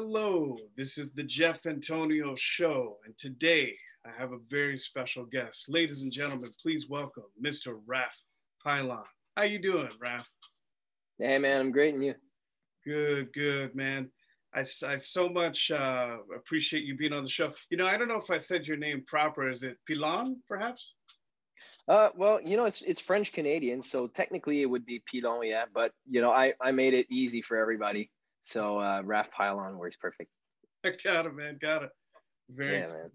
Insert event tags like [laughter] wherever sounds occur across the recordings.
hello. This is the Geoff Antonio Show, and today I have a very special guest. Ladies and gentlemen, please welcome Mr. Raff Pylon. How you doing, Raff? Hey, man, I'm great, and you? Good, good, man. I, I so much uh, appreciate you being on the show. You know, I don't know if I said your name proper. Is it Pilon, perhaps? Uh, well, you know, it's it's French Canadian, so technically it would be Pilon, yeah. But you know, I I made it easy for everybody. So uh, Raff Pylon works perfect. [laughs] I got it, man. Got it. Very yeah, man.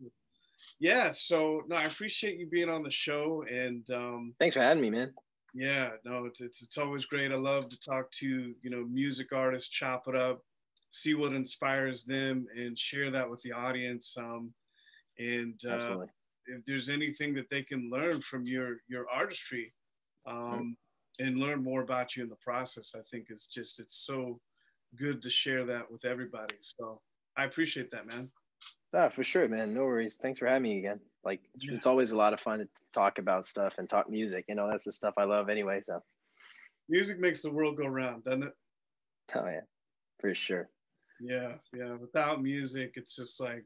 Yeah. So no, I appreciate you being on the show, and um, thanks for having me, man. Yeah. No, it's, it's it's always great. I love to talk to you know music artists, chop it up, see what inspires them, and share that with the audience. Um, and uh, if there's anything that they can learn from your your artistry, um, mm-hmm. and learn more about you in the process, I think is just it's so good to share that with everybody. So I appreciate that, man. Yeah, for sure, man. No worries. Thanks for having me again. Like it's, yeah. it's always a lot of fun to talk about stuff and talk music. You know, that's the stuff I love anyway. So music makes the world go round, doesn't it? Oh yeah, for sure. Yeah, yeah. Without music, it's just like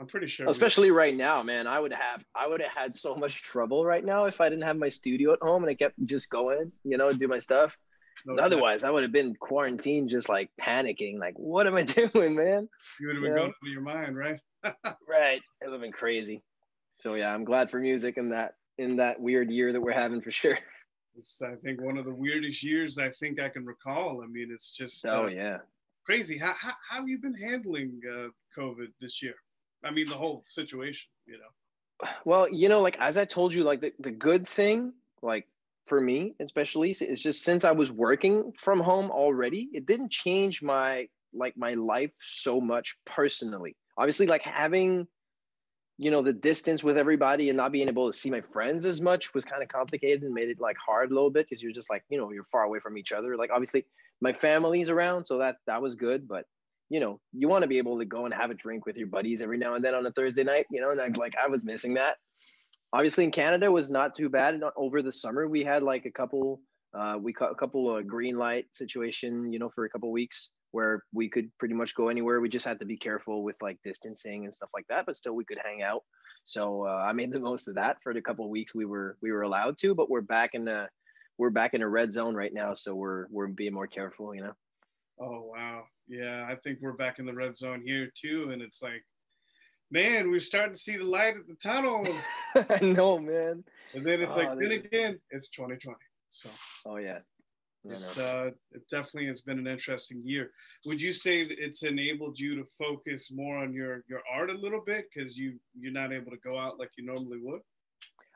I'm pretty sure. Especially right now, man. I would have I would have had so much trouble right now if I didn't have my studio at home and I kept just going, you know, do my stuff. No, otherwise, I would have been quarantined, just like panicking, like, what am I [laughs] doing, man? You would have been you going to your mind, right? [laughs] right. It would have been crazy. So yeah, I'm glad for music in that in that weird year that we're having for sure. [laughs] It's I think one of the weirdest years I think I can recall. I mean, it's just oh uh, yeah, crazy. How, how, how have you been handling uh, COVID this year? I mean, the whole situation, you know. Well, you know, like as I told you, like the, the good thing, like for me especially is just since i was working from home already it didn't change my like my life so much personally. Obviously like having you know the distance with everybody and not being able to see my friends as much was kind of complicated and made it like hard a little bit because you're just like you know you're far away from each other. Like obviously my family's around so that that was good but you know you want to be able to go and have a drink with your buddies every now and then on a thursday night you know and I, like i was missing that obviously in Canada was not too bad. Over the summer, we had like a couple, uh, we caught a couple of green light situation, you know, for a couple weeks where we could pretty much go anywhere. We just had to be careful with like distancing and stuff like that, but still we could hang out. So uh, I made the [laughs] most of that for the couple weeks we were we were allowed to, but we're back in the we're back in a red zone right now, so we're we're being more careful, you know. Oh wow, yeah, I think we're back in the red zone here too, and it's like man, we're starting to see the light at the tunnel. [laughs] I know, man. And then it's oh, like, then is... again, it's 2020. So. Oh yeah. It's, uh, it definitely has been an interesting year. Would you say that it's enabled you to focus more on your your art a little bit because you you're not able to go out like you normally would?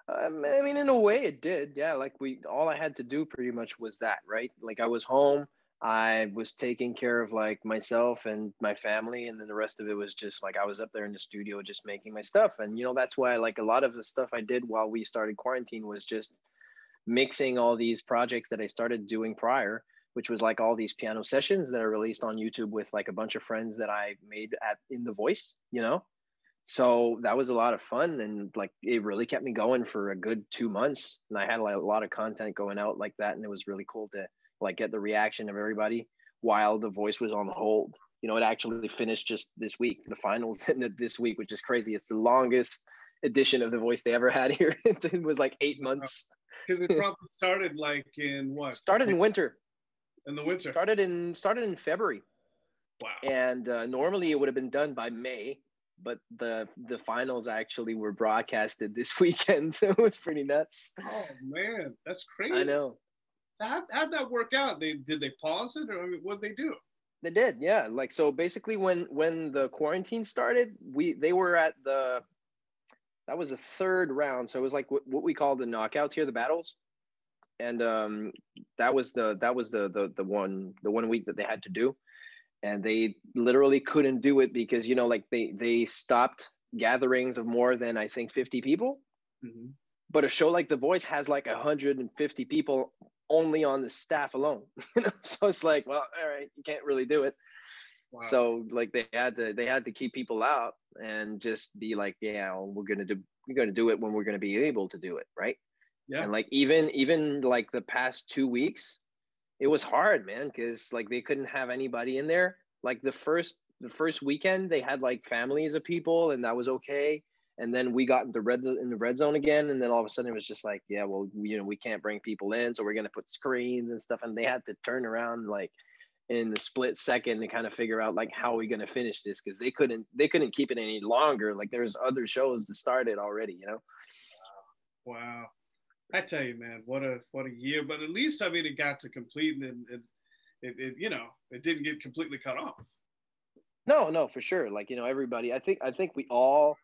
Um, I mean, in a way, it did. Yeah, like we all I had to do pretty much was that, right? Like I was home. I was taking care of like myself and my family, and then the rest of it was just like I was up there in the studio just making my stuff. And you know, that's why like a lot of the stuff I did while we started quarantine was just mixing all these projects that I started doing prior, which was like all these piano sessions that are released on YouTube with like a bunch of friends that I made at in the voice, you know. So that was a lot of fun and like it really kept me going for a good two months. And I had like a lot of content going out like that, and it was really cool to like get the reaction of everybody while the voice was on hold. You know, it actually finished just this week. The finals [laughs] ended this week, which is crazy. It's the longest edition of the voice they ever had here. [laughs] it was like eight months. Because it probably started like in what? Started in winter. In the winter. Started in started in February. Wow. And uh, normally it would have been done by May, but the the finals actually were broadcasted this [laughs] weekend, so it was pretty nuts. Oh man, that's crazy. I know. How how'd that work out? They did they pause it or what did they do? They did, yeah. Like so, basically, when when the quarantine started, we they were at the that was the third round. So it was like what, what we call the knockouts here, the battles, and um, that was the that was the the the one the one week that they had to do, and they literally couldn't do it because you know like they they stopped gatherings of more than I think fifty people. Mm-hmm. But a show like The Voice has like 150 people only on the staff alone. [laughs] so it's like, well, all right, you can't really do it. Wow. So like they had to they had to keep people out and just be like, yeah, well, we're gonna do we're gonna do it when we're gonna be able to do it, right? Yeah. And like even even like the past two weeks, it was hard, man, because like they couldn't have anybody in there. Like the first the first weekend they had like families of people, and that was okay. And then we got into red in the red zone again, and then all of a sudden it was just like, yeah, well, you know, we can't bring people in, so we're gonna put screens and stuff, and they had to turn around like in a split second to kind of figure out like how are we going to finish this because they couldn't they couldn't keep it any longer like there's other shows to start it already you know? Wow. I tell you man what a what a year but at least i mean it got to complete and, and it, it you know it didn't get completely cut off. No no for sure like you know everybody i think i think we all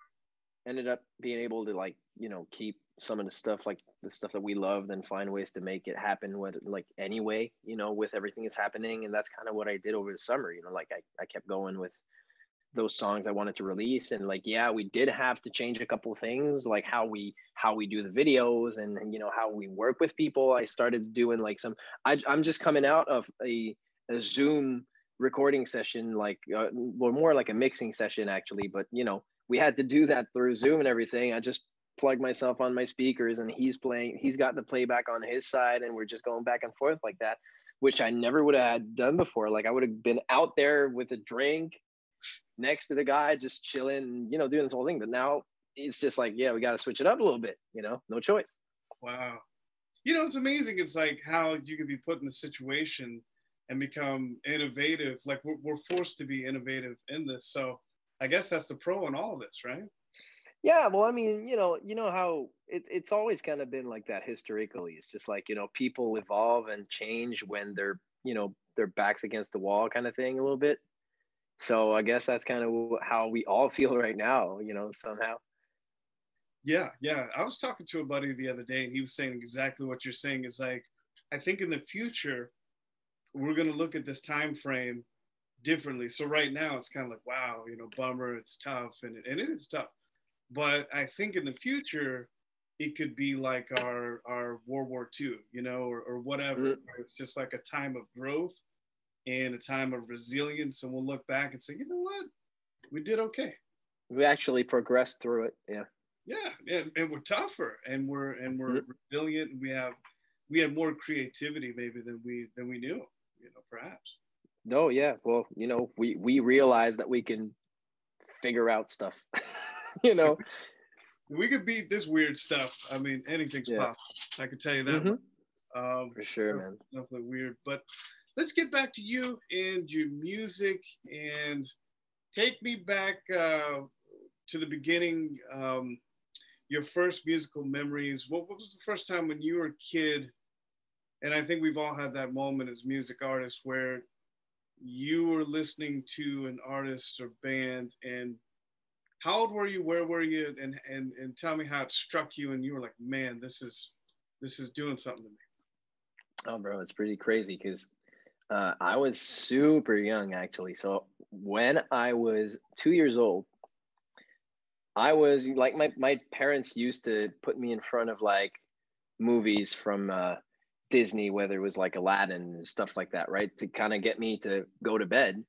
ended up being able to like you know keep some of the stuff like the stuff that we love and find ways to make it happen with like anyway you know with everything that's happening. And that's kind of what i did over the summer you know like I, I kept going with those songs i wanted to release. And like yeah we did have to change a couple things like how we how we do the videos and, and you know how we work with people. I started doing like some I, i'm just coming out of a, a zoom recording session like uh, or more like a mixing session actually. But you know we had to do that through zoom and everything. I just plug myself on my speakers and he's playing he's got the playback on his side and we're just going back and forth like that which i never would have done before. Like i would have been out there with a drink next to the guy just chilling you know doing this whole thing. But now it's just like yeah we got to switch it up a little bit you know no choice. Wow. You know it's amazing. It's like how you can be put in a situation and become innovative. Like we're, we're forced to be innovative in this. So i guess that's the pro in all of this right yeah, well, I mean, you know, you know how it, it's always kind of been like that historically. It's just like you know, people evolve and change when they're you know their backs against the wall, kind of thing, a little bit. So I guess that's kind of how we all [laughs] feel right now, you know, somehow. Yeah, yeah. I was talking to a buddy the other day, and he was saying exactly what you're saying. Is like, I think in the future, we're going to look at this time frame differently. So right now, it's kind of like, wow, you know, bummer, it's tough, and it, and it is tough but I think in the future, it could be like our our World War II, you know, or, or whatever. Mm-hmm. It's just like a time of growth and a time of resilience, and we'll look back and say, you know what, we did okay. We actually progressed through it. Yeah. Yeah, and, and we're tougher, and we're and we're mm-hmm. resilient, and we have we have more creativity maybe than we than we knew, you know, perhaps. No, yeah. Well, you know, we we realize that we can figure out stuff. [laughs] you know. We could beat this weird stuff. I mean, anything's yeah. possible. I can tell you that. Mm-hmm. Um, For sure, man. Definitely weird. But let's get back to you and your music and take me back uh, to the beginning. Um, your first musical memories. What, what was the first time when you were a kid? And I think we've all had that moment as music artists where you were listening to an artist or band and how old were you? Where were you? And and and tell me how it struck you, and you were like, man, this is this is doing something to me. Oh, bro, it's pretty crazy because uh, I was super young actually. So when I was two years old, I was like my my parents used to put me in front of like movies from uh, Disney, whether it was like Aladdin and stuff like that, right? To kind of get me to go to bed.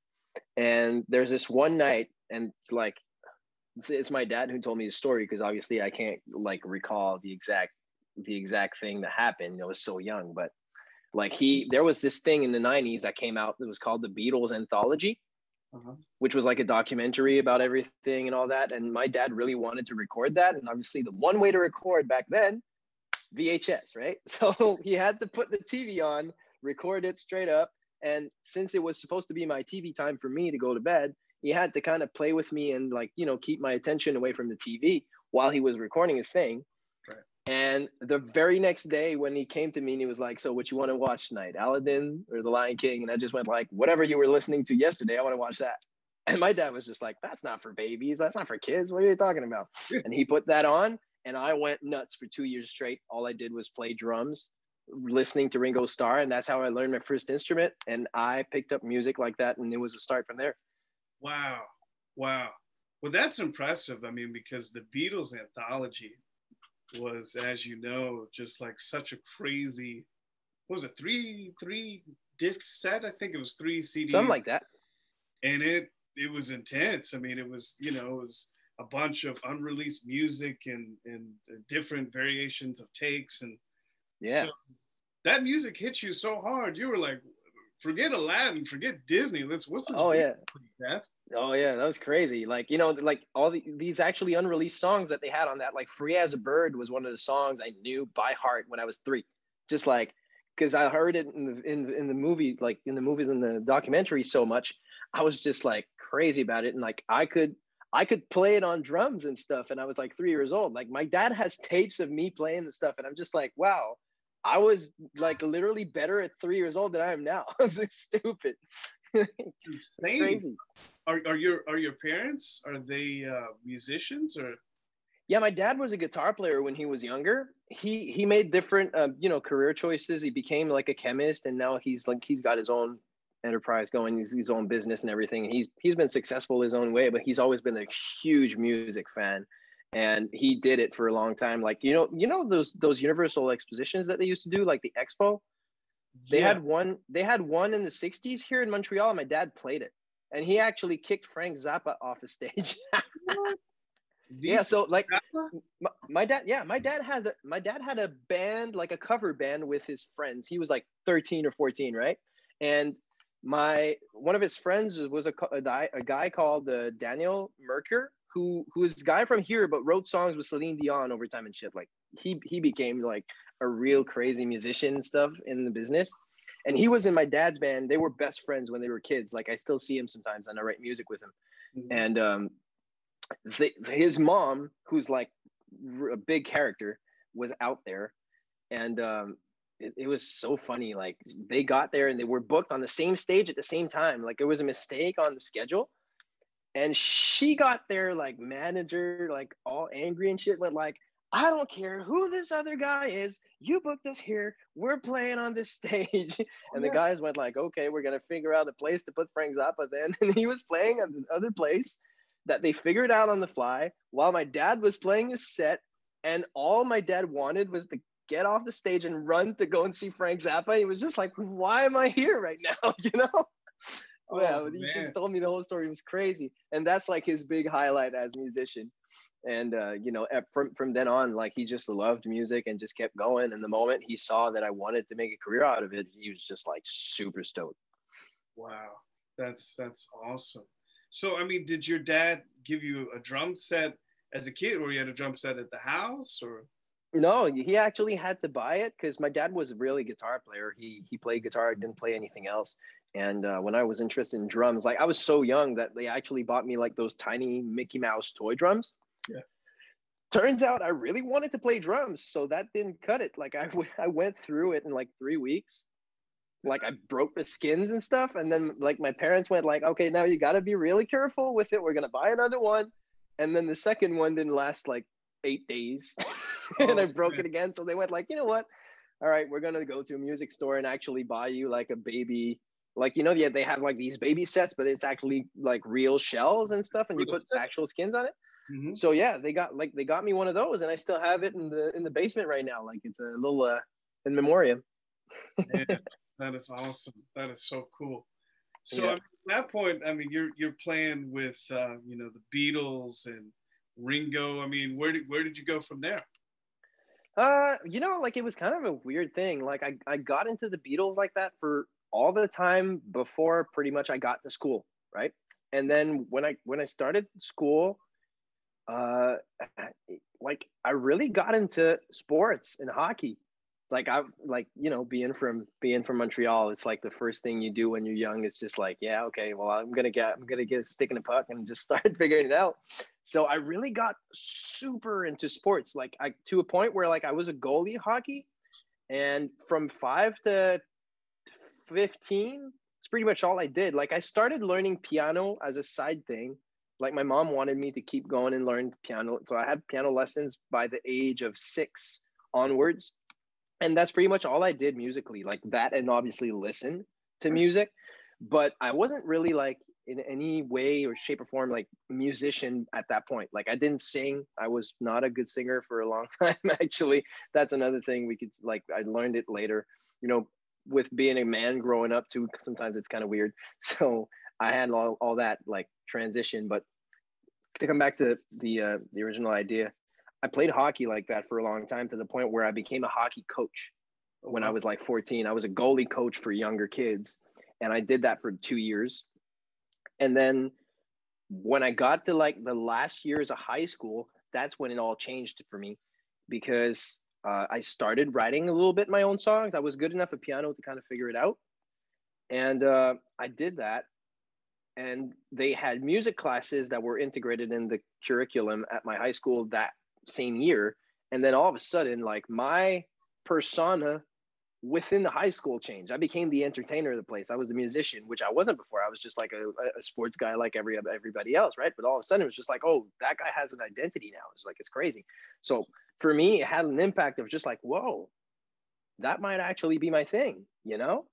And there's this one night, and like it's, it's my dad who told me the story because obviously I can't like recall the exact the exact thing that happened. I was so young, but like he there was this thing in the 90s that came out that was called the Beatles anthology. Uh-huh. Which was like a documentary about everything and all that. And my dad really wanted to record that. And obviously, the one way to record back then, VHS, right? [laughs] So he had to put the TV on, record it straight up. And since it was supposed to be my TV time for me to go to bed, he had to kind of play with me and like you know keep my attention away from the tv while he was recording his thing right. and the very next day when he came to me and he was like so what you want to watch tonight aladdin or the lion king and i just went like whatever you were listening to yesterday i want to watch that and my dad was just like that's not for babies that's not for kids what are you talking about [laughs] and he put that on and i went nuts for two years straight all i did was play drums listening to ringo starr and that's how i learned my first instrument and i picked up music like that and it was a start from there Wow. Wow. Well, that's impressive. I mean, because the Beatles anthology was, as you know, just like such a crazy, what was it, three, three disc set? I think it was three CDs. Something like that. And it, it was intense. I mean, it was, you know, it was a bunch of unreleased music and, and different variations of takes. And yeah, so that music hit you so hard. You were like, forget Aladdin, forget Disney. Let's what's this? Oh yeah, that? Oh yeah, that was crazy. Like you know, like all the, these actually unreleased songs that they had on that, like "Free as a Bird" was one of the songs I knew by heart when I was three. Just like because I heard it in the in in the movie, like in the movies and the documentary so much, I was just like crazy about it, and like I could I could play it on drums and stuff, and I was like three years old. Like my dad has tapes of me playing the stuff, and I'm just like, wow, I was like literally better at three years old than I am now. [laughs] [laughs] it's like stupid. insane. Crazy. Are, are your are your parents are they uh, musicians or? Yeah, my dad was a guitar player when he was younger. He he made different uh, you know career choices. He became like a chemist, and now he's like he's got his own enterprise going, he's his own business and everything. He's he's been successful his own way, but he's always been a huge music fan and he did it for a long time. Like you know, you know those those Universal expositions that they used to do, like the Expo. They yeah. had one. They had one in the '60s here in Montreal, and my dad played it, and he actually kicked Frank Zappa off the stage. [laughs] yeah, so like my, my, dad, yeah, my dad has a my dad had a band, like a cover band with his friends. He was like 13 or 14, right? And my one of his friends was a, a, a guy called uh, Daniel Mercure, who who is a guy from here but wrote songs with Celine Dion over time and shit. Like he he became like a real crazy musician and stuff in the business. And he was in my dad's band. They were best friends when they were kids. Like I still see him sometimes and I write music with him. Mm-hmm. And um, the, his mom, who's like a big character, was out there, and um, it, it, was so funny. Like they got there and they were booked on the same stage at the same time. Like it was a mistake on the schedule, and she got there like manager like all angry and shit, but like, I don't care who this other guy is. You booked us here. We're playing on this [laughs] stage. And the guys went like, okay, we're gonna figure out a place to put Frank Zappa then. [laughs] And he was playing at another place that they figured out on the fly while my dad was playing his set. And all my dad wanted was to get off the stage and run to go and see Frank Zappa. He was just like, why am I here right now? [laughs] You know? Oh, yeah, he just told me the whole story. It was crazy, and that's like his big highlight as a musician. And uh, you know, from from then on, like he just loved music and just kept going. And the moment he saw that I wanted to make a career out of it, he was just like super stoked. Wow, that's that's awesome. So, I mean, did your dad give you a drum set as a kid, or you had a drum set at the house, or? No, he actually had to buy it because my dad was a really guitar player. He he played guitar, didn't play anything else. And uh, when I was interested in drums, like I was so young that they actually bought me like those tiny Mickey Mouse toy drums. Yeah. Turns out I really wanted to play drums, so that didn't cut it. Like I, w- [laughs] I went through it in like three weeks. Like I broke the skins and stuff, and then like my parents went like, "Okay, now you got to be really careful with it. We're gonna buy another one." And then the second one didn't last like eight days, [laughs] [laughs] and oh, I broke it again. So they went like, "You know what? All right, we're gonna go to a music store and actually buy you like a baby like you know yeah they have like these baby sets but it's actually like real shells and stuff and you put actual skins on it. Mm-hmm. so yeah they got like they got me one of those and i still have it in the in the basement right now. Like it's a little uh in memoriam. Yeah, [laughs] that is awesome. That is so cool. So yeah. at that point i mean you're you're playing with uh you know the beatles and ringo. I mean where did where did you go from there uh, you know, like it was kind of a weird thing. Like I, I got into the Beatles like that for all the time before pretty much I got to school, right? And then when I when I started school, uh, like I really got into sports and hockey. Like I like you know being from being from Montreal, it's like the first thing you do when you're young is just like yeah okay well I'm gonna get I'm gonna get a stick in a puck and just [laughs] start figuring it out. So I really got super into sports like I to a point where like I was a goalie hockey, and from five to 15, it's pretty much all I did. Like I started learning piano as a side thing. Like my mom wanted me to keep going and learn piano. So I had piano lessons by the age of six onwards. And that's pretty much all I did musically, like that, and obviously listen to music. But I wasn't really like in any way or shape or form like musician at that point. Like I didn't sing. I was not a good singer for a long [laughs] time actually. That's another thing we could like I learned it later. You know, with being a man growing up too sometimes it's kind of weird [laughs] so i had all, all that like transition but to come back to the uh, the original idea i played hockey like that for a long time to the point where i became a hockey coach when i was like 14 i was a goalie coach for younger kids and i did that for two years and then when I got to like the last years of high school, that's when it all changed for me because uh, I started writing a little bit my own songs. I was good enough at piano to kind of figure it out. And uh, I did that. And they had music classes that were integrated in the curriculum at my high school that same year. And then all of a sudden, like my persona within the high school changed. I became the entertainer of the place. I was the musician, which I wasn't before. I was just like a, a sports guy, like every everybody else, right? But all of a sudden, it was just like, oh, that guy has an identity now. It's like it's crazy. So for me, it had an impact of just like, whoa, that might actually be my thing, you know.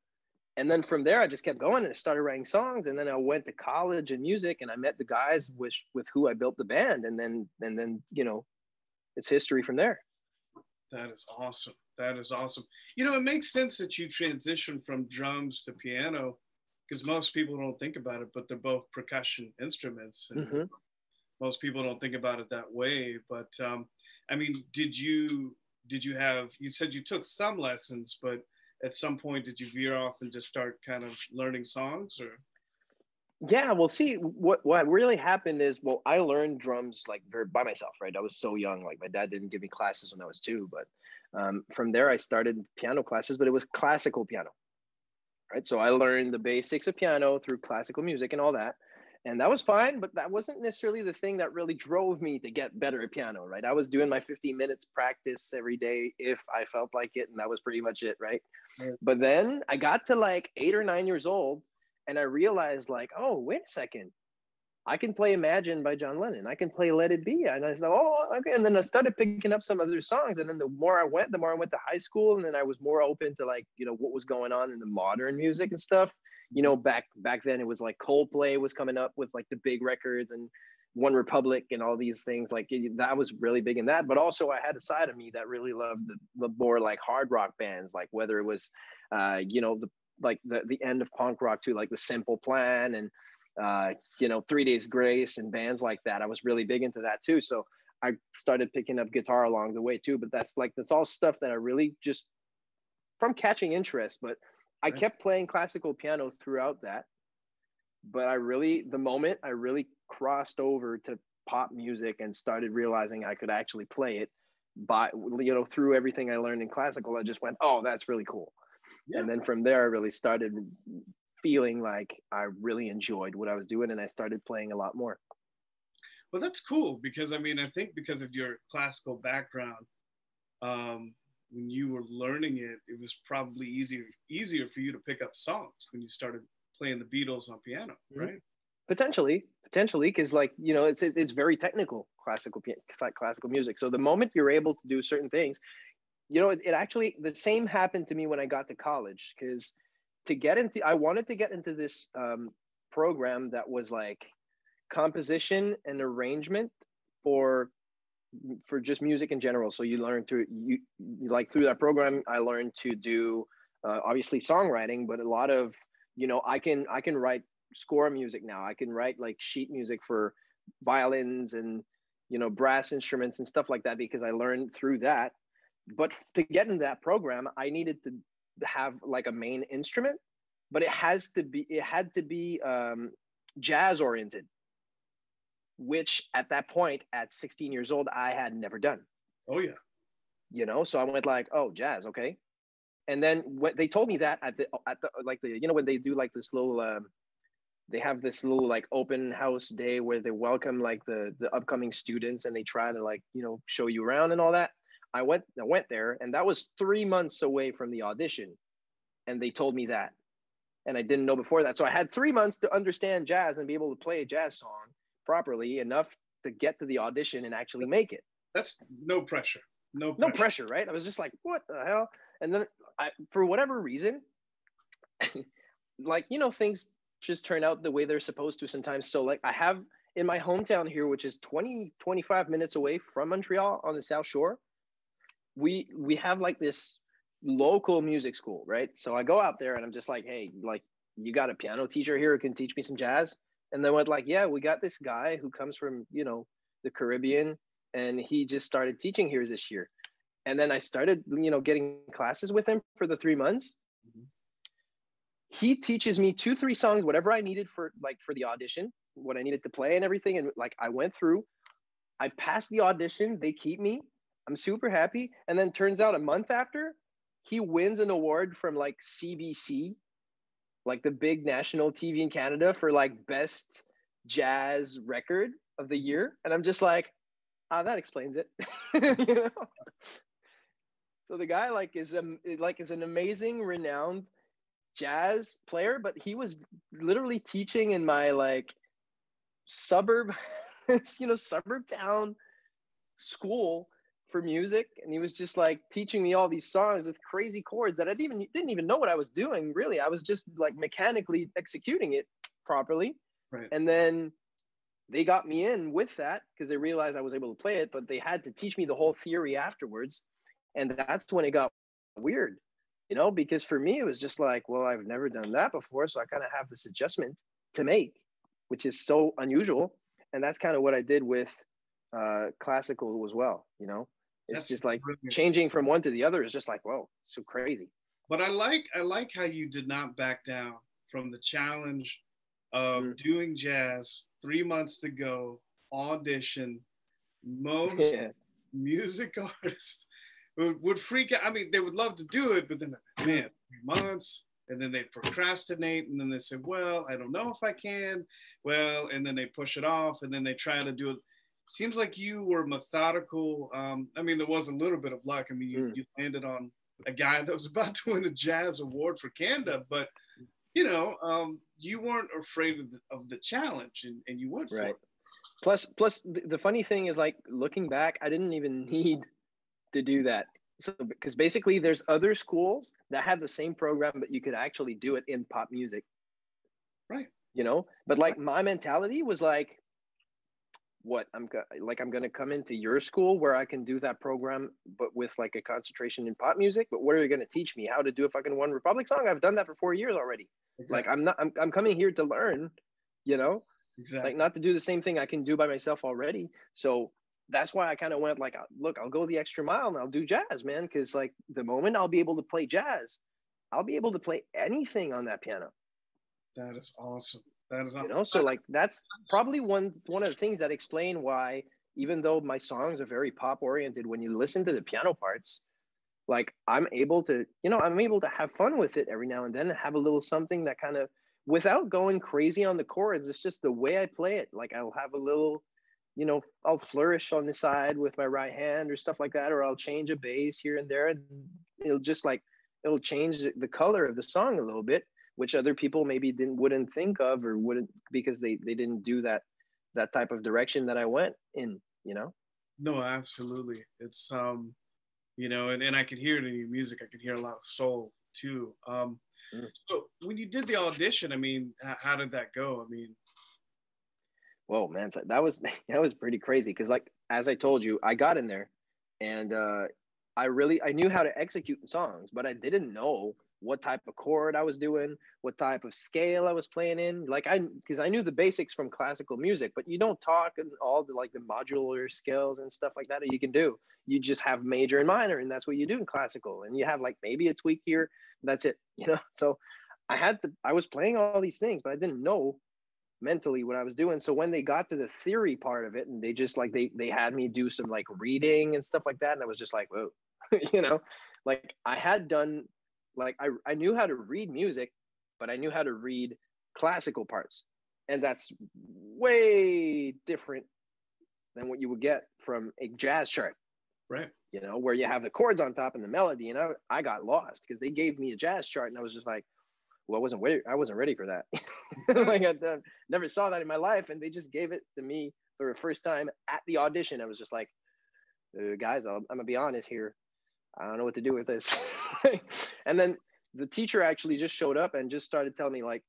And then from there, I just kept going and I started writing songs. And then I went to college and music, and I met the guys with with who I built the band. And then and then you know, it's history from there. That is awesome. That is awesome. You know, it makes sense that you transition from drums to piano because most people don't think about it, but they're both percussion instruments. And mm-hmm. Most people don't think about it that way. But um, I mean, did you did you have? You said you took some lessons, but at some point, did you veer off and just start kind of learning songs, or? Yeah, well, see, what what really happened is, well, I learned drums like very by myself, right? I was so young, like my dad didn't give me classes when I was two, but um, from there I started piano classes, but it was classical piano, right? So I learned the basics of piano through classical music and all that, and that was fine. But that wasn't necessarily the thing that really drove me to get better at piano, right? I was doing my 15 minutes practice every day if I felt like it, and that was pretty much it, right? right. But then I got to like eight or nine years old and I realized like, oh, wait a second, I can play Imagine by John Lennon. I can play Let It Be. And I said, oh, okay. And then I started picking up some other songs. And then the more I went, the more I went to high school. And then I was more open to like, you know, what was going on in the modern music and stuff. You know, back back then it was like Coldplay was coming up with like the big records and One Republic and all these things. Like that was really big in that. But also I had a side of me that really loved the, the more like hard rock bands, like whether it was, uh, you know, the like the, the end of punk rock to like the simple plan and uh, you know three days grace and bands like that. I was really big into that too. So i started picking up guitar along the way too but that's like that's all stuff that i really just from catching interest but i kept playing classical piano throughout that. But i really the moment i really crossed over to pop music and started realizing i could actually play it by you know through everything i learned in classical i just went oh that's really cool yeah. and then from there i really started feeling like i really enjoyed what i was doing and i started playing a lot more well that's cool because i mean i think because of your classical background um, when you were learning it it was probably easier easier for you to pick up songs when you started playing the beatles on piano mm-hmm. right potentially potentially because like you know it's it's very technical classical like classical music so the moment you're able to do certain things you know, it, it actually the same happened to me when I got to college because to get into I wanted to get into this um, program that was like composition and arrangement for for just music in general. So you learn to you like through that program, I learned to do uh, obviously songwriting, but a lot of you know I can I can write score music now. I can write like sheet music for violins and you know brass instruments and stuff like that because I learned through that but to get into that program i needed to have like a main instrument but it has to be it had to be um, jazz oriented which at that point at 16 years old i had never done. Oh yeah. You know so i went like oh jazz okay. And then what they told me that at the at the like the you know when they do like this little um, they have this little like open house day where they welcome like the the upcoming students and they try to like you know show you around and all that I went I went there and that was three months away from the audition. And they told me that. And I didn't know before that. So I had three months to understand jazz and be able to play a jazz song properly enough to get to the audition and actually make it. That's no pressure. No pressure. No pressure, right? I was just like, what the hell? And then I for whatever reason, [laughs] like, you know, things just turn out the way they're supposed to sometimes. So like I have in my hometown here, which is 20, 25 minutes away from Montreal on the South Shore, we we have like this local music school, right? So I go out there and I'm just like, hey, like you got a piano teacher here who can teach me some jazz? And then went like, yeah, we got this guy who comes from, you know, the Caribbean and he just started teaching here this year. And then I started, you know, getting classes with him for the three months. Mm-hmm. He teaches me two, three songs, whatever I needed for like for the audition. what I needed to play and everything. And like I went through, I passed the audition. They keep me. I'm super happy. And then turns out a month after, he wins an award from like CBC, like the big national TV in Canada for like best jazz record of the year. And I'm just like, ah, that explains it. [laughs] you know? So the guy like is um like is an amazing, renowned jazz player, but he was literally teaching in my like suburb, [laughs] you know, suburb town school for music, and he was just like teaching me all these songs with crazy chords that I didn't even didn't even know what I was doing. Really, I was just like mechanically executing it properly. Right. And then they got me in with that because they realized I was able to play it, but they had to teach me the whole theory afterwards. And that's when it got weird, you know, because for me, it was just like, well, I've never done that before. So I kind of have this adjustment to make, which is so unusual. And that's kind of what I did with uh, classical as well, you know. It's that's just like brilliant. changing from one to the other is just like, whoa, so crazy. But I like I like how you did not back down from the challenge of mm. doing jazz, three months to go, audition. Most [laughs] yeah. music [laughs] artists would, would freak out. I mean, they would love to do it, but then, man, three months, and then they procrastinate, and then they say, well, I don't know if I can. Well, and then they push it off, and then they try to do it. Seems like you were methodical. Um, I mean, there was a little bit of luck. I mean, you, mm. you landed on a guy [laughs] that was about to win a jazz award for Canada, but you know, um, you weren't afraid of the, of the challenge, and, and you went for right. it. Plus, plus the, the funny thing is, like looking back, I didn't even need to do that. So because basically there's other schools that have the same program, but you could actually do it in pop music. Right. You know, but like my mentality was like, what I'm like I'm gonna come into your school where I can do that program, but with like a concentration in pop music. But what are you gonna teach me how to do a fucking One Republic song? I've done that for four years already. Exactly. Like I'm not. I'm I'm coming here to learn. You know. Exactly. Like not to do the same thing I can do by myself already. So that's why I kind of went like, uh, look, I'll go the extra mile and I'll do jazz, man. Because like the moment I'll be able to play jazz, I'll be able to play anything on that piano. That is awesome. That is awesome. you know. So like that's probably one one of the things that explain why, even though my songs are very pop oriented, when you listen to the piano parts, like I'm able to, you know, I'm able to have fun with it every now and then, and have a little something that kind of, without going crazy on the chords, it's just the way I play it. Like I'll have a little you know, I'll flourish on the side with my right hand or stuff like that, or I'll change a bass here and there, and it'll just like it'll change the color of the song a little bit, which other people maybe didn't wouldn't think of or wouldn't because they they didn't do that that type of direction that I went in, you know. No, absolutely. It's um, you know, and, and I could hear it in your music. I could hear a lot of soul too. Um, mm. so when you did the audition, I mean, how did that go? I mean, whoa man that was [laughs] that was pretty crazy because like as i told you i got in there and uh i really i knew how to execute songs but i didn't know what type of chord i was doing what type of scale i was playing in. Like i because i knew the basics from classical music but you don't talk and all the like the modular scales and stuff like that that you can do. You just have major and minor and that's what you do in classical. And you have like maybe a tweak here that's it [laughs] you know? So i had to i was playing all these things but i didn't know mentally what I was doing. So when they got to the theory part of it and they just like they they had me do some like reading and stuff like that, and I was just like, whoa, [laughs] you know, like I had done like I, I knew how to read music, but I knew how to read classical parts. And that's way different than what you would get from a jazz chart. Right. You know, where you have the chords on top and the melody. And I, I got lost because they gave me a jazz chart and I was just like, well, I wasn't ready. I wasn't ready for that. [laughs] like I never saw that in my life, and they just gave it to me for the first time at the audition. I was just like, uh, guys, i am gonna be honest here. I don't know what to do with this. [laughs] [laughs] and then the teacher actually just showed up and just started telling me like,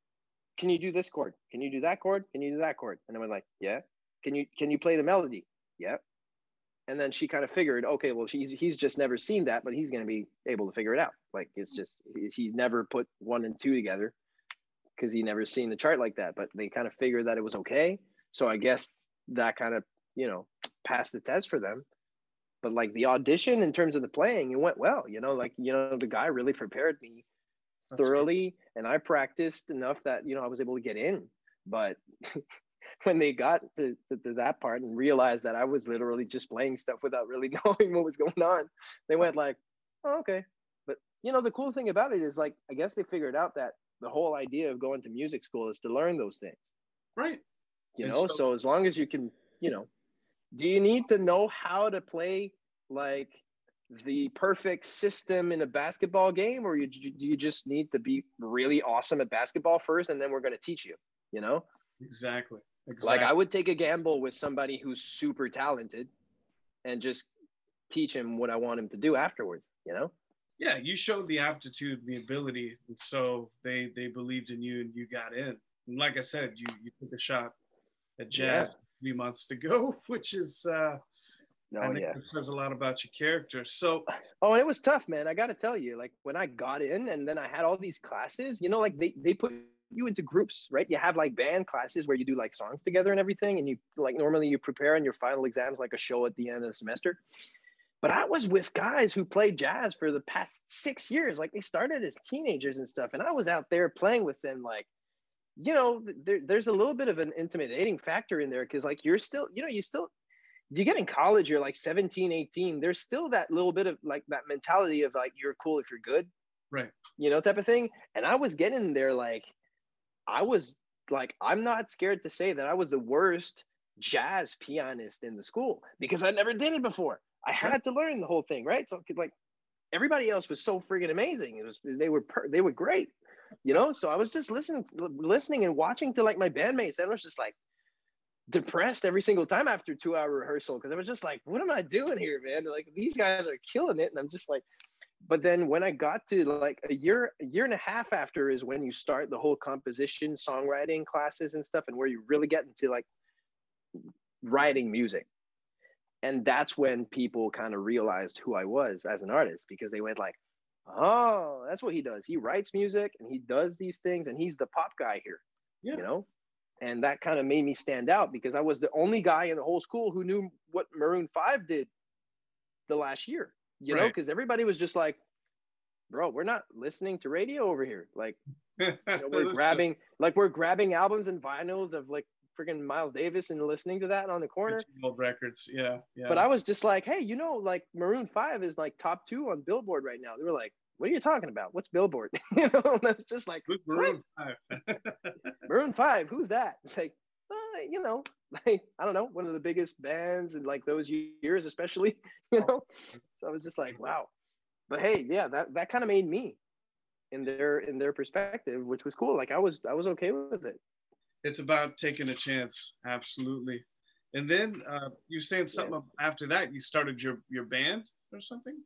can you do this chord? Can you do that chord? Can you do that chord? And I was like, yeah. Can you can you play the melody? Yeah and then she kind of figured okay well she's he's just never seen that but he's going to be able to figure it out like it's just he, he never put one and two together because he never seen the chart like that but they kind of figured that it was okay so i guess that kind of you know passed the test for them but like the audition in terms of the playing it went well you know like you know the guy really prepared me That's thoroughly and i practiced enough that you know i was able to get in but [laughs] when they got to, to, to, that part and realized that I was literally just playing stuff without really [laughs] knowing what was going on, they went like, oh, okay. But you know, the cool thing about it is like, I guess they figured out that the whole idea of going to music school is to learn those things. Right. You and know, so, so as long as you can, you know, do you need to know how to play like the perfect system in a basketball game or you, do you just need to be really awesome at basketball first and then we're going to teach you you know exactly. exactly like i would take a gamble with somebody who's super talented and just teach him what i want him to do afterwards you know yeah you showed the aptitude the ability and so they they believed in you and you got in and like i said you you took a shot at jazz yeah. three months to go [laughs] which is uh no, I think yeah. it says a lot about your character. So, [sighs] oh, and it was tough, man. I got to tell you, like when I got in, and then I had all these classes. You know, like they they put you into groups, right? You have like band classes where you do like songs together and everything, and you like normally you prepare on your final exams like a show at the end of the semester. But I was with guys who played jazz for the past six years. Like they started as teenagers and stuff, and I was out there playing with them, like you know, there, there's a little bit of an intimidating factor in there because like you're still, you know, you still you get in college, you're like 17, 18, there's still that little bit of like that mentality of like, you're cool if you're good. Right. You know, type of thing. And I was getting there like, I was like, I'm not scared to say that I was the worst jazz pianist in the school because I never did it before. I had to learn the whole thing, right? So like everybody else was so freaking amazing. It was they were per, they were great, you know. So I was just listening, listening and watching to like my bandmates, and I was just like, depressed every single time after two hour rehearsal because I was just like, what am I doing here, man? Like these guys are killing it. And I'm just like, but then when I got to like a year, a year and a half after is when you start the whole composition, songwriting classes and stuff, and where you really get into like writing music. And that's when people kind of realized who I was as an artist because they went like, oh, that's what he does. He writes music and he does these things and he's the pop guy here. Yeah. You know? And that kind of made me stand out because I was the only guy in the whole school who knew what Maroon Five did the last year. You right. know, because everybody was just like, "Bro, we're not listening to radio over here. Like, [laughs] you know, we're grabbing like we're grabbing albums and vinyls of like freaking Miles Davis and listening to that on the corner. Old records, yeah, yeah. But I was just like, hey, you know, like Maroon Five is like top two on Billboard right now. They were like, what are you talking about? What's Billboard? [laughs] you know, that's just like Maroon Five. [laughs] Maroon Five, who's that? It's like, uh, you know, [laughs] like I don't know, one of the biggest bands in like those years, especially. You know, so I was just like, wow. But hey, yeah, that that kind of made me in their in their perspective, which was cool. Like I was I was okay with it. It's about taking a chance, absolutely. And then uh, you saying something yeah. after that? You started your your band or something?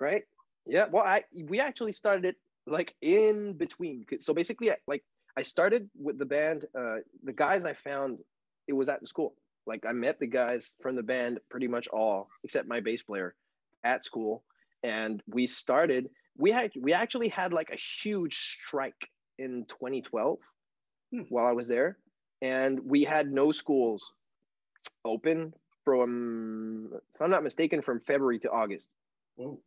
Right. Yeah, well, I we actually started it like in between. So basically, like I started with the band. Uh, the guys I found, it was at the school. Like I met the guys from the band, pretty much all except my bass player, at school, and we started. We had we actually had like a huge strike in 2012 hmm. while I was there, and we had no schools open from, if I'm not mistaken, from February to August. Whoa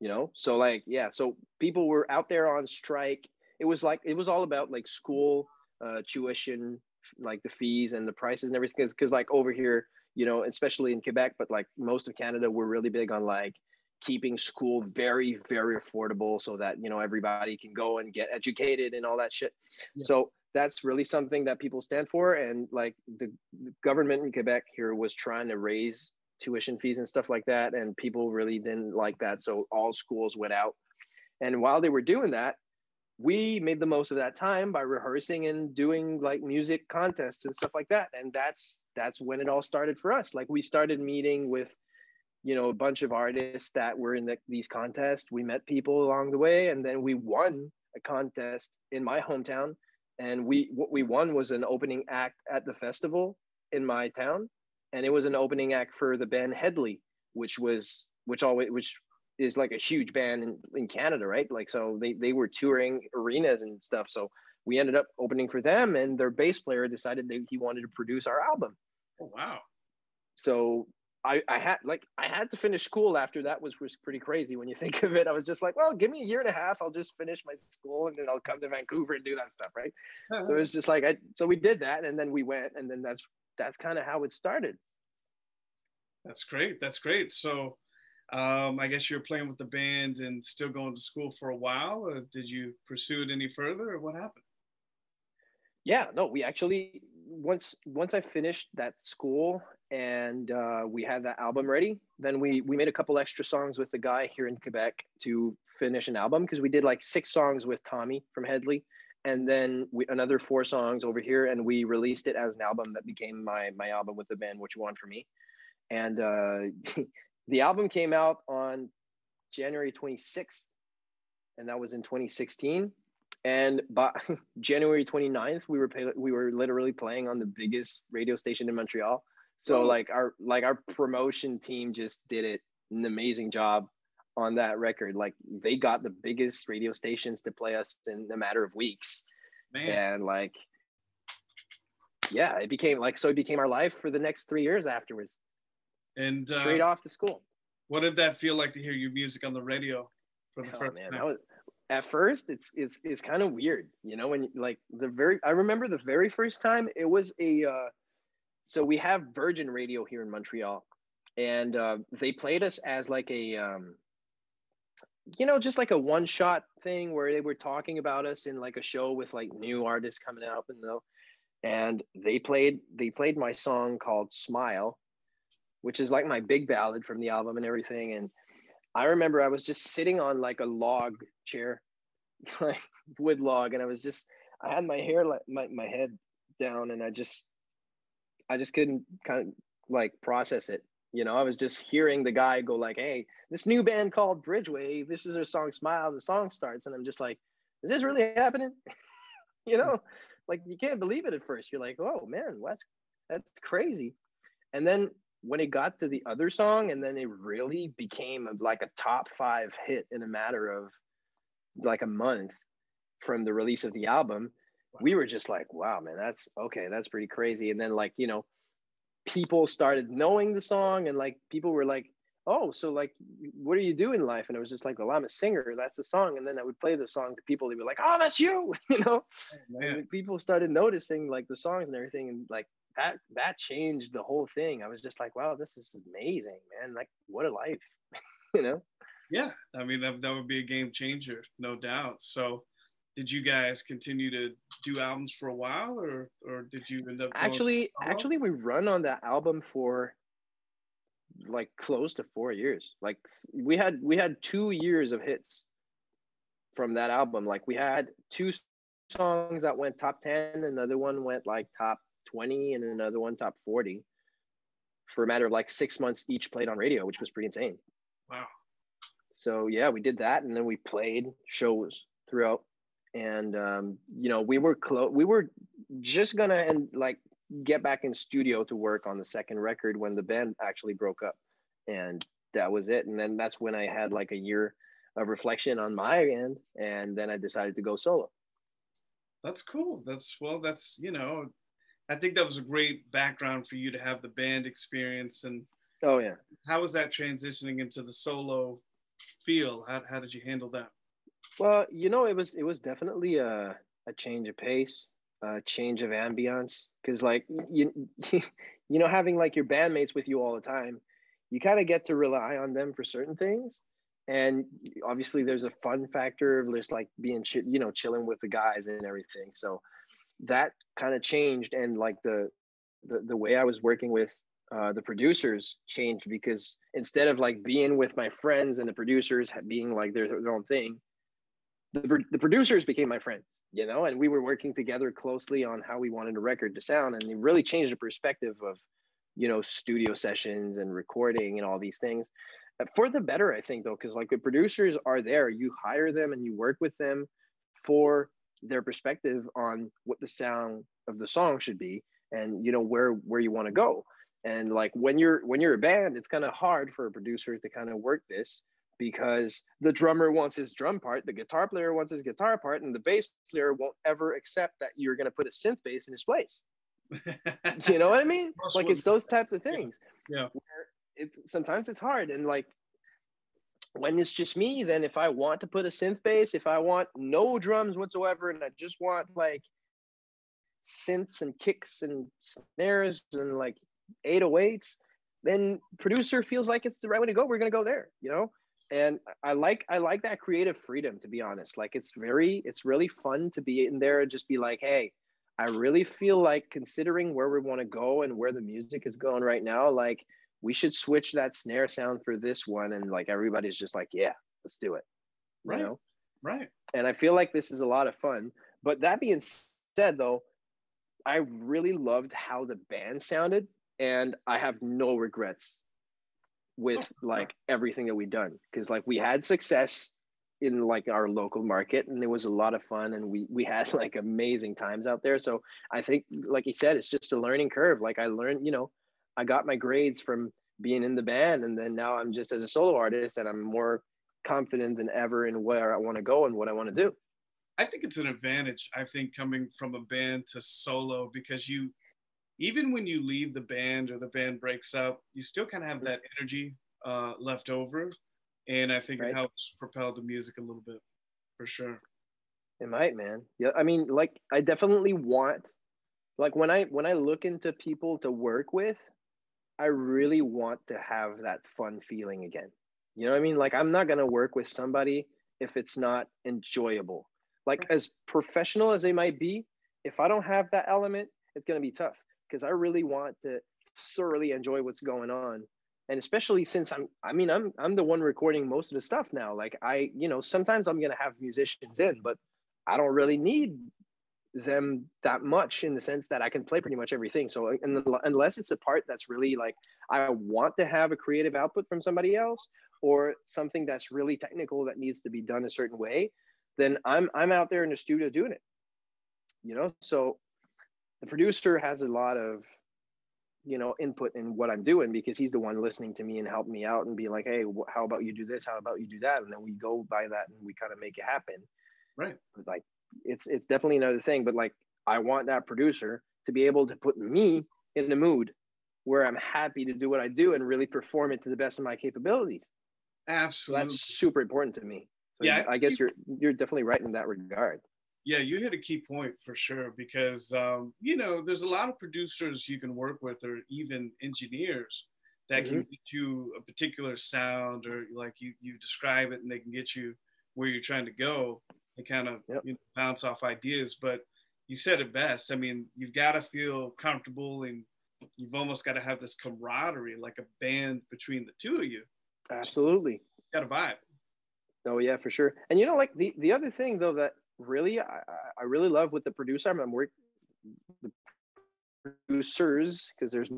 you know? So like yeah so people were out there on strike. It was like it was all about like school uh, tuition like the fees and the prices and everything. Because like over here you know especially in quebec but like most of canada we're really big on like keeping school very very affordable so that you know everybody can go and get educated and all that shit. Yeah. so that's really something that people stand for. And like the, the government in quebec here was trying to raise tuition fees and stuff like that. And people really didn't like that. So all schools went out. And while they were doing that, we made the most of that time by rehearsing and doing like music contests and stuff like that. And that's that's when it all started for us. Like we started meeting with, you know, a bunch of artists that were in the, these contests. We met people along the way, and then we won a contest in my hometown. And we what we won was an opening act at the festival in my town and it was an opening act for the band Hedley, which was which always which is like a huge band in, in Canada, right? Like so they they were touring arenas and stuff. So we ended up opening for them, and their bass player decided that he wanted to produce our album. Oh wow! So I, I had like I had to finish school after that was was pretty crazy when you think of it. I was just like, well, give me a year and a half, I'll just finish my school and then I'll come to Vancouver and do that stuff, right? Uh-huh. So it was just like I so we did that and then we went and then that's that's kind of how it started. That's great. That's great. So um, I guess you're playing with the band and still going to school for a while. Or did you pursue it any further, or what happened? Yeah, no, we actually once once I finished that school and uh, we had that album ready, then we we made a couple extra songs with the guy here in Quebec to finish an album because we did like six songs with Tommy from Hedley, and then we, another four songs over here, and we released it as an album that became my my album with the band. What you want from me, and uh, [laughs] the album came out on January 26th, and that was in 2016. And by [laughs] January 29th, we were pay- we were literally playing on the biggest radio station in Montreal. So like our like our promotion team just did it an amazing job on that record. Like they got the biggest radio stations to play us in a matter of weeks. Man. And like yeah, it became like so it became our life for the next three years afterwards. And uh, straight off the school. What did that feel like to hear your music on the radio for the oh, first man, time? Was, at first, it's it's it's kind of weird, you know. When like the very, I remember the very first time it was a. Uh, so we have Virgin Radio here in Montreal, and uh, they played us as like a, um, you know, just like a one shot thing where they were talking about us in like a show with like new artists coming out and though, and they played they played my song called Smile, which is like my big ballad from the album and everything. And I remember I was just sitting on like a log chair, [laughs] like wood log, and I was just I had my hair like my, my head down and I just I just couldn't kind of like process it. You know, I was just hearing the guy go like, "Hey, this new band called Bridgeway. This is their song Smile." The song starts, and I'm just like, "Is this really happening?" [laughs] you know, like you can't believe it at first. You're like, "Oh man, that's that's crazy," and then when it got to the other song and then it really became like a top five hit in a matter of like a month from the release of the album we were just like wow man that's okay that's pretty crazy and then like you know people started knowing the song and like people were like oh so like what do you do in life and it was just like well i'm a singer that's the song and then i would play the song to people they were like oh that's you [laughs] you know oh, people started noticing like the songs and everything and like that that changed the whole thing. I was just like, wow, this is amazing, man. Like, what a life, [laughs] you know? Yeah, I mean that that would be a game changer, no doubt. So, did you guys continue to do albums for a while, or or did you end up actually actually we run on that album for like close to four years. Like we had we had two years of hits from that album. Like we had two songs that went top 10 another one went like top 20 and another one top 40 for a matter of like six months each played on radio, which was pretty insane. Wow. So yeah, we did that, and then we played shows throughout, and um, you know we were close. We were just gonna and like get back in studio to work on the second record when the band actually broke up, and that was it. And then that's when I had like a year of reflection on my end, and then I decided to go solo. That's cool. That's well. That's you know I think that was a great background for you to have the band experience and oh yeah. How was that transitioning into the solo feel? How how did you handle that? Well, you know, it was it was definitely a a change of pace, a change of ambience cuz like you [laughs] you know having like your bandmates with you all the time, you kind of get to rely on them for certain things. And obviously there's a fun factor of just like being you know chilling with the guys and everything. So that kind of changed and like the, the the way i was working with uh, the producers changed because instead of like being with my friends and the producers being like their, their own thing the, the producers became my friends you know and we were working together closely on how we wanted a record to sound and it really changed the perspective of you know studio sessions and recording and all these things. Uh, for the better i think though because like the producers are there. You hire them and you work with them for their perspective on what the sound of the song should be and you know where where you want to go. And like when you're when you're a band it's kind of hard for a producer to kind of work this because the drummer wants his drum part the guitar player wants his guitar part and the bass player won't ever accept that you're going to put a synth bass in his place. [laughs] You know what i mean? Like it's those types of things yeah, yeah. it's sometimes it's hard and like when it's just me then if i want to put a synth bass if i want no drums whatsoever and i just want like synths and kicks and snares and like 808s then producer feels like it's the right way to go. We're going to go there you know and i like i like that creative freedom to be honest. Like it's very it's really fun to be in there and just be like hey i really feel like considering where we want to go and where the music is going right now like we should switch that snare sound for this one. And like everybody's just like yeah let's do it right. you know? right. And i feel like this is a lot of fun. But that being said though i really loved how the band sounded and i have no regrets with [laughs] like everything that we've done because like we had success in like our local market and it was a lot of fun and we we had [laughs] like amazing times out there so i think like you said it's just a learning curve like i learned you know I got my grades from being in the band, and then now I'm just as a solo artist, and I'm more confident than ever in where I want to go and what I want to do. I think it's an advantage. I think coming from a band to solo because you, even when you leave the band or the band breaks up, you still kind of have that energy uh, left over, and I think right. it helps propel the music a little bit, for sure. It might, man. Yeah, I mean, like I definitely want, like when I when I look into people to work with, I really want to have that fun feeling again. You know what I mean? Like I'm not gonna work with somebody if it's not enjoyable. Like as professional as they might be, if I don't have that element, it's gonna be tough because I really want to thoroughly enjoy what's going on. And especially since I'm I mean I'm I'm the one recording most of the stuff now. Like I, you know, sometimes I'm gonna have musicians in, but I don't really need them that much in the sense that I can play pretty much everything. So unless it's a part that's really like I want to have a creative output from somebody else or something that's really technical that needs to be done a certain way, then I'm I'm out there in the studio doing it. You know, so the producer has a lot of you know input in what I'm doing because he's the one listening to me and help me out and be like, hey, how about you do this? How about you do that? And then we go by that and we kind of make it happen. Right. Like it's it's definitely another thing but like i want that producer to be able to put me in the mood where i'm happy to do what i do and really perform it to the best of my capabilities absolutely so that's super important to me so yeah i guess you're you're definitely right in that regard yeah you hit a key point for sure because um, you know there's a lot of producers you can work with or even engineers that mm-hmm. can get you a particular sound or like you you describe it and they can get you where you're trying to go and kind of yep. you know, bounce off ideas. But you said it best. I mean, you've got to feel comfortable and you've almost got to have this camaraderie, like a band between the two of you. Absolutely. got a vibe. Oh yeah, for sure. And you know, like the the other thing though that really I, I really love with the producer. I'm, I'm working the producers because there's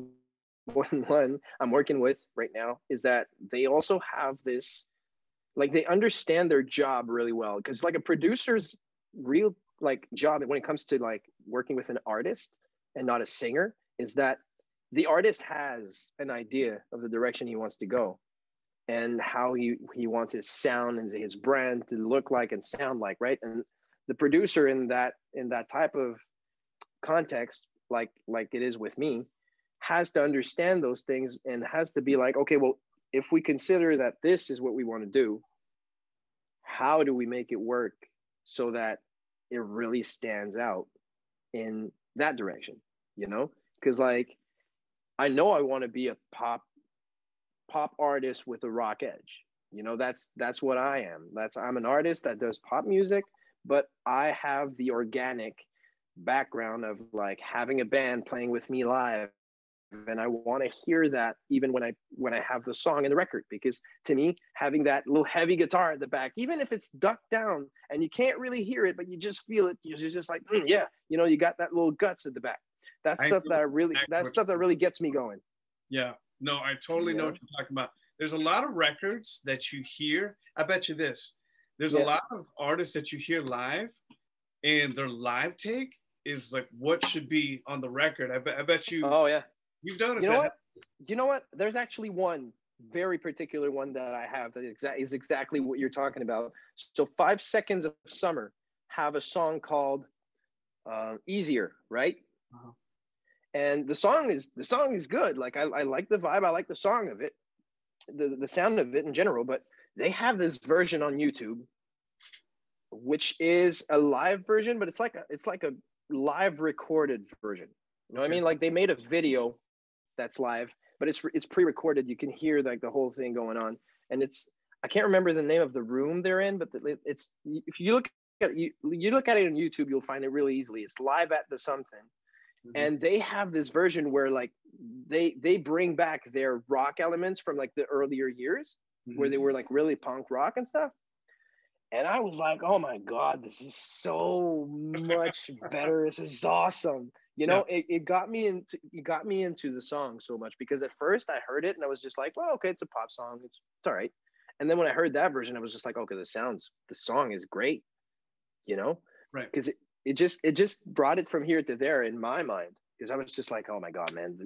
more than one I'm working with right now is that they also have this like they understand their job really well. Because like a producer's real like job when it comes to like working with an artist and not a singer is that the artist has an idea of the direction he wants to go and how he he wants his sound and his brand to look like and sound like right? And the producer in that in that type of context like like it is with me has to understand those things and has to be like okay well if we consider that this is what we want to do, how do we make it work so that it really stands out in that direction? You know, because like I know I want to be a pop pop artist with a rock edge. You know, that's that's what I am. That's I'm an artist that does pop music, but I have the organic background of like having a band playing with me live and I want to hear that even when I when I have the song in the record because to me having that little heavy guitar at the back even if it's ducked down and you can't really hear it but you just feel it you're just like mm, yeah you know you got that little guts at the back. That's I stuff that I really that stuff that really gets me going. Yeah no I totally yeah. know what you're talking about. There's a lot of records that you hear. I bet you this there's yeah. a lot of artists that you hear live and their live take is like what should be on the record I bet I bet you oh yeah You've noticed you know that. what? You know what? There's actually one very particular one that I have that exa- is exactly what you're talking about. So Five Seconds of Summer have a song called uh, "Easier," right? Uh-huh. And the song is the song is good. Like I, I like the vibe. I like the song of it. the the sound of it in general, but they have this version on YouTube, which is a live version, but it's like a it's like a live recorded version. You know what I mean? Like they made a video that's live, but it's it's pre-recorded. You can hear like the whole thing going on, and it's I can't remember the name of the room they're in, but it's if you look at you you look at it on YouTube, you'll find it really easily. It's live at the something, mm-hmm. and they have this version where like they they bring back their rock elements from like the earlier years, mm-hmm. where they mm-hmm. were like really punk rock and stuff. And I was like, oh my God, this is so much [laughs] better. this is awesome you know yeah. it, it got me into it got me into the song so much because at first i heard it and i was just like well okay it's a pop song it's, it's all right and then when i heard that version i was just like okay the sounds the song is great you know right because it, it just it just brought it from here to there in my mind because i was just like oh my god man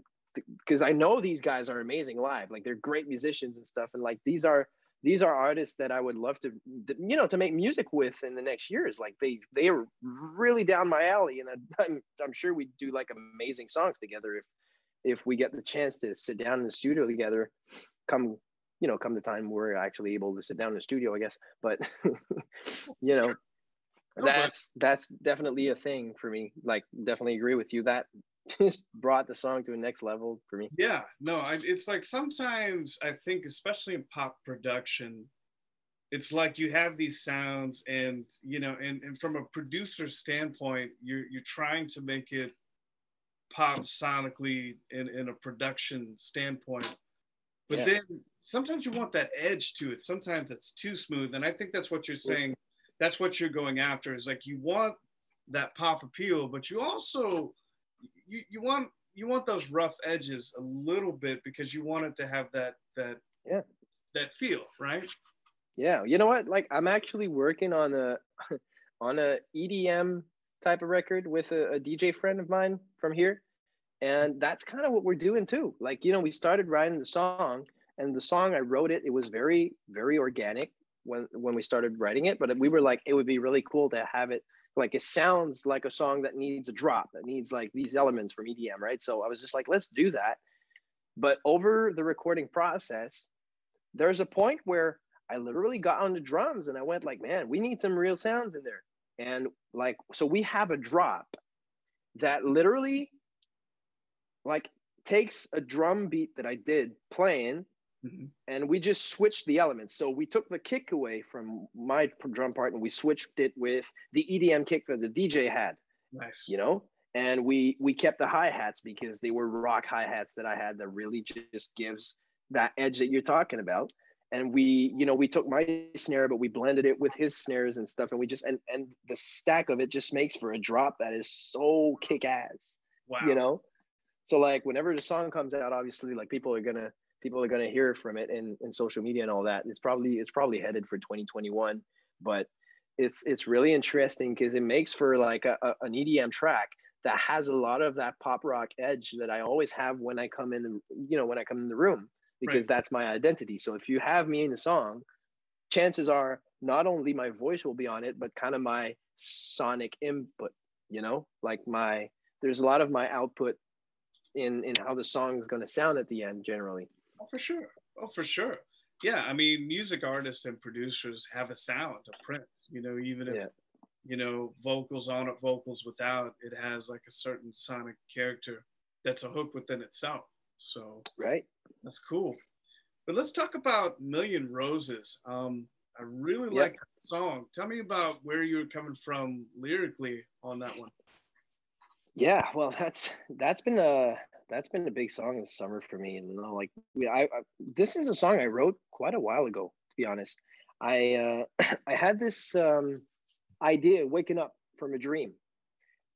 because i know these guys are amazing live like they're great musicians and stuff and like these are these are artists that I would love to, you know, to make music with in the next years. Like they, they are really down my alley, and I'm, [laughs] I'm sure we do like amazing songs together if, if we get the chance to sit down in the studio together. Come, you know, come the time we're actually able to sit down in the studio, I guess. But, [laughs] you know, that's that's definitely a thing for me. Like, definitely agree with you that [laughs] just brought the song to a next level for me. Yeah, no, I, it's like sometimes I think, especially in pop production, it's like you have these sounds, and you know, and, and from a producer standpoint, you're you're trying to make it pop sonically in, in a production standpoint. But yeah. then sometimes you want that edge to it. Sometimes it's too smooth. And I think that's what you're saying. That's what you're going after is like you want that pop appeal, but you also you, you want you want those rough edges a little bit because you want it to have that that yeah. that feel right? Yeah. You know what? Like i'm actually working on a [laughs] on a edm type of record with a, a dj friend of mine from here. And that's kind of what we're doing too. Like you know we started writing the song and the song i wrote it it was very very organic when when we started writing it. But we were like it would be really cool to have it like it sounds like a song that needs a drop that needs like these elements from edm right? So i was just like let's do that. But over the recording process there's a point where i literally got on the drums and i went like man we need some real sounds in there. And like so we have a drop that literally like takes a drum beat that i did playing Mm-hmm. And we just switched the elements. So we took the kick away from my drum part and we switched it with the EDM kick that the DJ had. Nice. You know? And we we kept the hi-hats because they were rock hi-hats that I had that really just gives that edge that you're talking about. And we, you know, we took my snare, but we blended it with his snares and stuff. And we just and and the stack of it just makes for a drop that is so kick ass. Wow. You know? So like whenever the song comes out, obviously like people are gonna people are going to hear from it in, in social media and all that. It's probably it's probably headed for 2021, but it's it's really interesting because it makes for like a, a, an EDM track that has a lot of that pop rock edge that I always have when I come in, the, you know, when I come in the room because right. that's my identity. So if you have me in a song, chances are not only my voice will be on it, but kind of my sonic input. You know, like my there's a lot of my output in in how the song is going to sound at the end generally. Oh, for sure. Oh, for sure. Yeah, I mean, music artists and producers have a sound, a print. You know, even if yeah. you know vocals on it, vocals without, it has like a certain sonic character that's a hook within itself. So right, that's cool. But let's talk about Million Roses. Um, I really like that song. Tell me about where you were coming from lyrically on that one. Yeah, well, [laughs] that's that's been a that's been a big song this summer for me. And you know, like we, I, I, this is a song I wrote quite a while ago. To be honest, I uh, [clears throat] I had this um, idea waking up from a dream,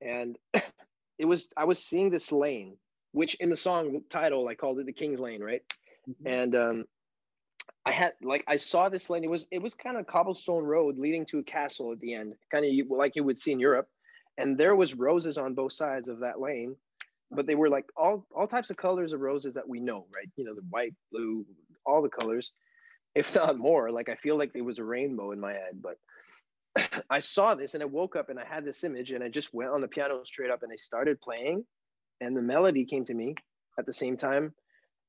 and [clears throat] it was I was seeing this lane, which in the song title I called it the King's Lane, right? Mm-hmm. And um, I had like I saw this lane. It was it was kind of cobblestone road leading to a castle at the end, kind of like you would see in Europe. And there was roses on both sides of that lane but they were like all all types of colors of roses that we know, right? You know, the white, blue, all the colors, if not more. Like I feel like there was a rainbow in my head, but [clears throat] I saw this and I woke up and I had this image and I just went on the piano straight up and I started playing, and the melody came to me at the same time,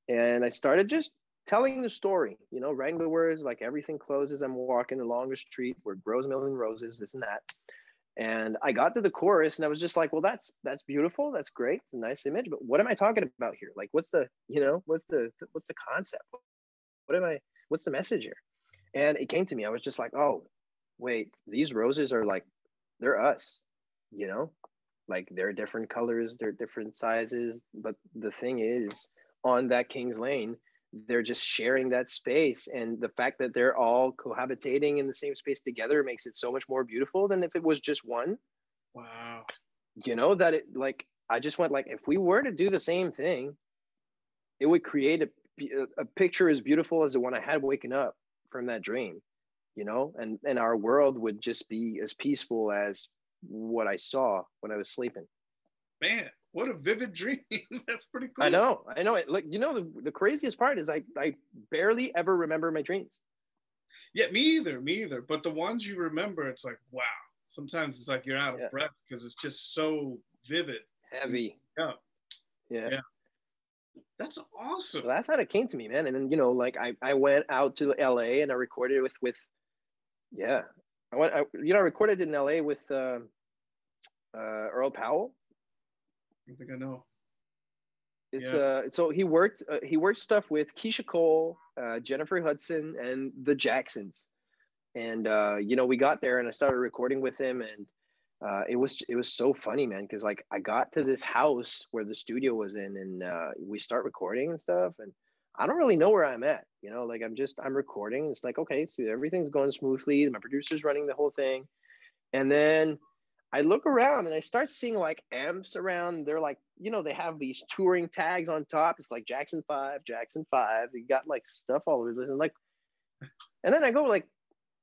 and I started just telling the story, you know, writing the words like everything closes. I'm walking along the street where grows a million roses, this and that. And I got to the chorus and I was just like, well, that's that's beautiful. That's great. It's a nice image. But what am I talking about here? Like, what's the, you know, what's the what's the concept? What am I, what's the message here? And it came to me. I was just like, oh, wait, these roses are like, they're us, you know? Like they're different colors, they're different sizes. But the thing is, on that King's Lane, they're just sharing that space and the fact that they're all cohabitating in the same space together makes it so much more beautiful than if it was just one. Wow. You know that it like i just went like if we were to do the same thing it would create a, a picture as beautiful as the one i had waking up from that dream you know? And and our world would just be as peaceful as what i saw when i was sleeping. Man what a vivid [laughs] dream. That's pretty cool. I know. I know it. Like, you know, the, the craziest part is I, I barely ever remember my dreams. Yeah, me either. Me either. But the ones you remember, it's like, wow. Sometimes it's like you're out of Yeah. breath because it's just so vivid. Heavy. Yeah. Yeah. Yeah. That's awesome. So that's how it came to me, man. And then, you know, like I, I went out to LA and I recorded with, with, yeah. I went, I, you know, I recorded it in LA with uh, uh, Earl Powell. I think I know. It's Yeah. uh, so he worked uh, he worked stuff with Keyshia Cole, uh, Jennifer Hudson, and the Jacksons, and uh, you know we got there and I started recording with him, and uh, it was it was so funny, man, because like I got to this house where the studio was in, and uh, we start recording and stuff, and I don't really know where I'm at, you know, like I'm just I'm recording. It's like okay, so everything's going smoothly. My producer's running the whole thing, and then I look around and I start seeing like amps around. They're like, you know, they have these touring tags on top. It's like Jackson Five, Jackson Five. They got like stuff all over this, and like, and then I go like,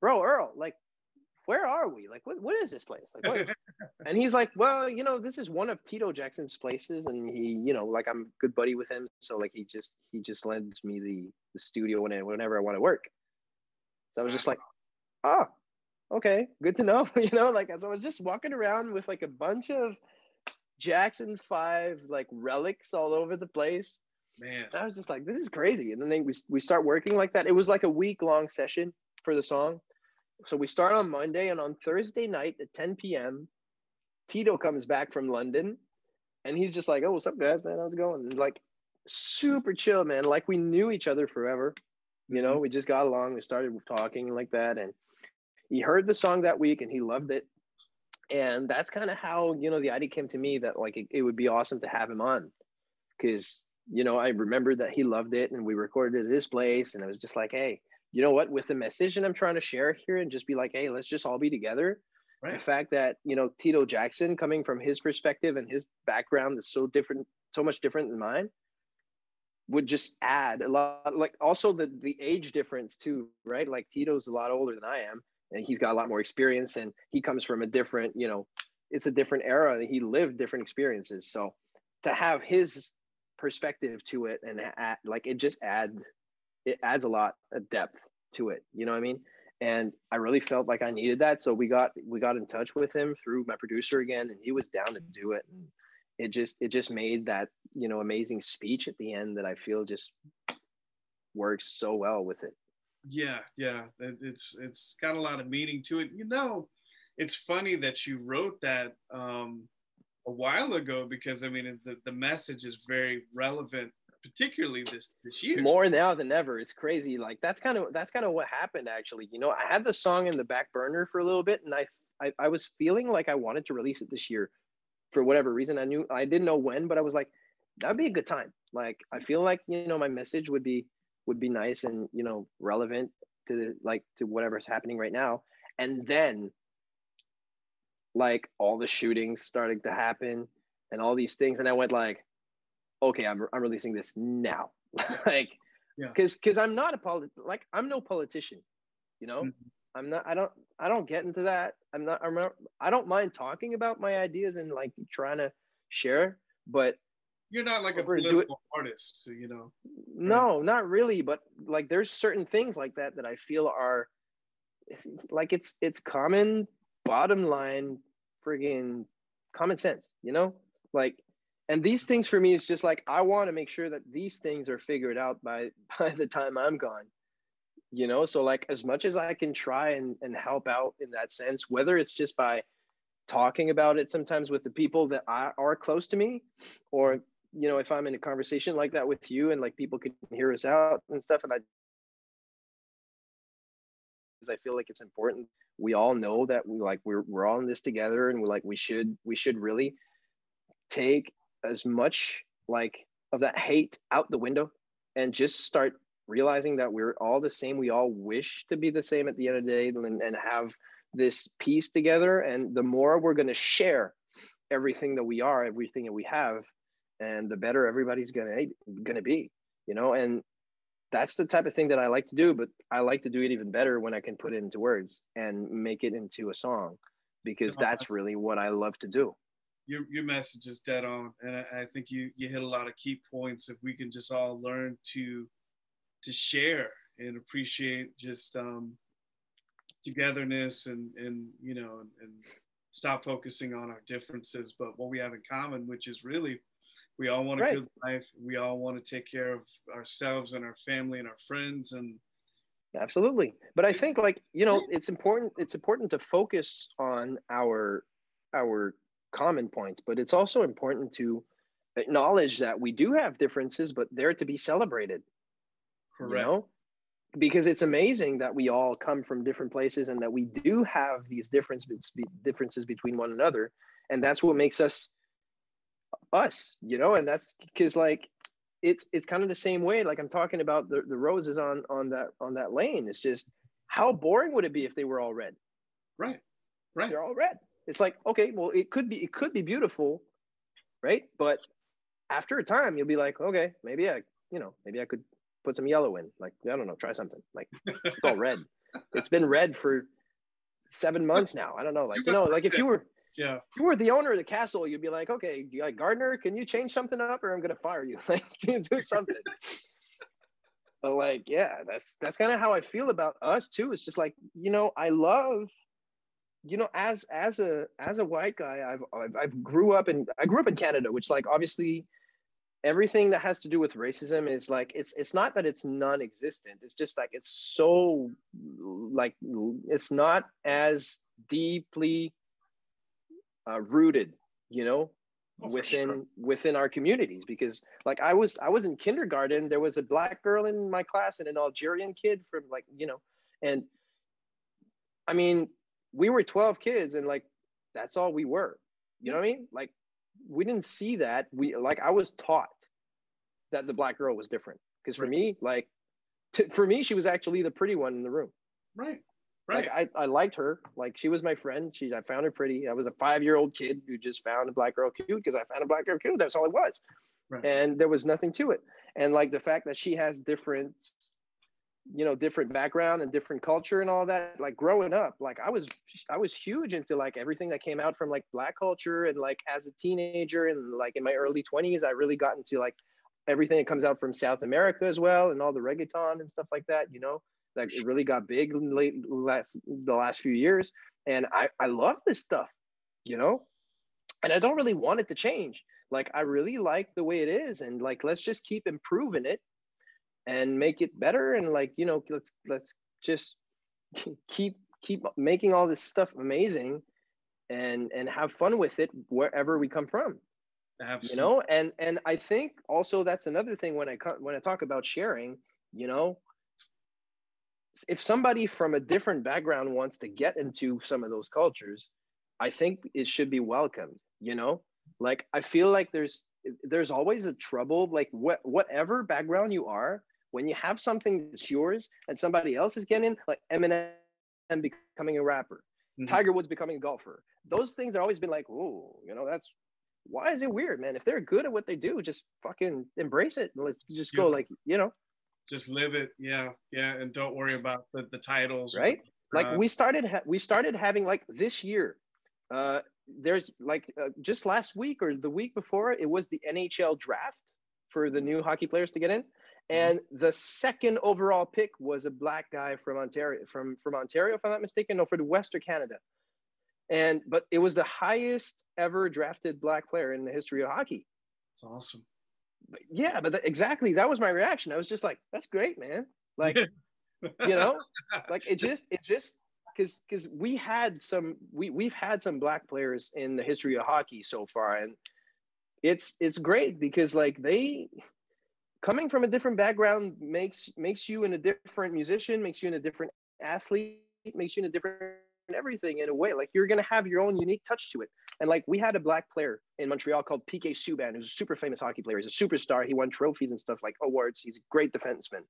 bro, Earl, like, where are we? Like, what, what is this place? Like, what? [laughs] and he's like, well, you know, this is one of Tito Jackson's places, and he, you know, like I'm a good buddy with him, so like he just he just lends me the the studio whenever I want to work. So I was just like, oh, okay, good to know. [laughs] you know, like as I was just walking around with like a bunch of Jackson Five like relics all over the place. Man. I was just like, this is crazy. And then they, we we start working like that. It was like a week long session for the song. So we start on Monday, and on Thursday night at 10 p.m., Tito comes back from London, and he's just like, "Oh, what's up, guys? Man, how's it going?" And like, super chill, man. Like we knew each other forever. You know, mm-hmm. we just got along. We started talking like that, and he heard the song that week, and he loved it. And that's kind of how you know the idea came to me that like it, it would be awesome to have him on, because you know I remember that he loved it, and we recorded it at this place, and I was just like, hey, you know what? With the message that I'm trying to share here, and just be like, hey, let's just all be together. The fact that you know Tito Jackson, coming from his perspective and his background, is so different, so much different than mine, would just add a lot. Like also the the age difference too, right? Like Tito's a lot older than I am, and he's got a lot more experience, and he comes from a different, you know, it's a different era. He lived different experiences, so to have his perspective to it and add, like it just add it adds a lot of depth to it you know what i mean? And i really felt like i needed that. So we got we got in touch with him through my producer again and he was down to do it. And it just it just made that you know amazing speech at the end that i feel just works so well with it Yeah, yeah. It, it's it's got a lot of meaning to it. You know, it's funny that you wrote that um, a while ago because I mean the, the message is very relevant, particularly this this year. more now than ever it's crazy like that's kind of that's kind of what happened actually you know i had the song in the back burner for a little bit and I, I i was feeling like i wanted to release it this year for whatever reason i knew i didn't know when but i was like that'd be a good time like i feel like you know my message would be would be nice and you know relevant to the, like to whatever's happening right now. And then like all the shootings started to happen and all these things. And i went like okay i'm, I'm releasing this now. [laughs] Like Yeah. because because i'm not a polit like i'm no politician you know? Mhm. i'm not i don't i don't get into that. I'm not i'm not i don't mind talking about my ideas and like trying to share but You're not like a political artist, so, you know. no not really but like there's certain things like that that i feel are like it's it's common bottom line friggin common sense you know like and these things for me is just like I want to make sure that these things are figured out by [laughs] by the time I'm gone. You know, so like as much as I can try and, and help out in that sense, whether it's just by talking about it sometimes with the people that are close to me, or you know, if I'm in a conversation like that with you and like people can hear us out and stuff, and I because I feel like it's important. We all know that we like we're we're all in this together, and we like we should we should really take as much like of that hate out the window and just start realizing that we're all the same. We all wish to be the same at the end of the day and, and have this peace together. And the more we're going to share everything that we are, everything that we have, and the better everybody's going to be, you know. And that's the type of thing that I like to do. But I like to do it even better when I can put it into words and make it into a song, because that's really what I love to do your your message is dead on, and I, I, think you you hit a lot of key points. If we can just all learn to to share and appreciate just um, togetherness and and you know and, and stop focusing on our differences, but what we have in common, which is really we all want a right. good life. We all want to take care of ourselves and our family and our friends and absolutely but i think like you know it's important it's important to focus on our our common points, but it's also important to acknowledge that we do have differences, but they're to be celebrated. Correct. You know? Because it's amazing that we all come from different places and that we do have these differences differences between one another, and that's what makes us us. You know, and that's because like it's it's kind of the same way. Like I'm talking about the the roses on on that on that lane. It's just how boring would it be if they were all red? Right. Right. They're all red it's like okay well it could be it could be beautiful right but after a time you'll be like okay maybe i you know maybe i could put some yellow in like i don't know try something like it's all red [laughs] it's been red for seven months now i don't know like you know like if you were yeah. If you were the owner of the castle you'd be like okay like gardener can you change something up or i'm gonna fire you? [laughs] Like do something. [laughs] But like yeah that's that's kind of how i feel about us too. It's just like you know i love you know as as a as a white guy I've, I've i've grew up in i grew up in canada which like obviously everything that has to do with racism is like it's it's not that it's non-existent. It's just like it's so like it's not as deeply uh, rooted you know oh, within sure. within our communities. Because like i was i was in kindergarten. There was a black girl in my class and an algerian kid from like you know and i mean we were 12 kids and like that's all we were. You know what i mean? Like we didn't see that. We like i was taught that the black girl was different. Because for right. me like t- for me she was actually the pretty one in the room. Right right. Like I, I liked her. Like she was my friend. She i found her pretty. I was a five year old kid who just found a black girl cute because i found a black girl cute. That's all it was. Right. and there was nothing to it. And like the fact that she has different you know different background and different culture and all that like growing up like i was i was huge into like everything that came out from like black culture and like as a teenager and like in my early 20s i really got into like everything that comes out from south america as well and all the reggaeton and stuff like that you know like it really got big late last the last few years. And i i love this stuff you know? And i don't really want it to change. Like i really like the way it is. And like let's just keep improving it and make it better. And like you know let's let's just [laughs] keep keep making all this stuff amazing and and have fun with it wherever we come from Absolutely. you know? And and i think also that's another thing when i when i talk about sharing you know if somebody from a different background wants to get into some of those cultures i think it should be welcomed you know like i feel like there's there's always a trouble like what whatever background you are when you have something that's yours and somebody else is getting like Eminem becoming a rapper, mm-hmm. Tiger Woods becoming a golfer, those things have always been like, oh, you know, that's why is it weird, man? If they're good at what they do, just fucking embrace it and let's just go, like, you know, just live it. Yeah, yeah, and don't worry about the, the titles, right? Like uh, we started, ha- we started having like this year. Uh, there's like uh, just last week or the week before, it was the NHL draft for the new hockey players to get in. Mm-hmm. And the second overall pick was a black guy from Ontario, from from Ontario, if I'm not mistaken, no, for the Western Canada. And but it was the highest ever drafted black player in the history of hockey. It's awesome. But yeah, but exactly that was my reaction. I was just like, "That's great, man!" Like, you know, [laughs] like it just it just because because we had some we we've had some black players in the history of hockey so far, and it's it's great because like they coming from a different background makes makes you in a different musician, makes you in a different athlete, makes you in a different everything in a way. Like you're gonna have your own unique touch to it. And like we had a black player in Montreal called PK Subban, who's a super famous hockey player. He's a superstar. He won trophies and stuff like awards. He's a great defenseman.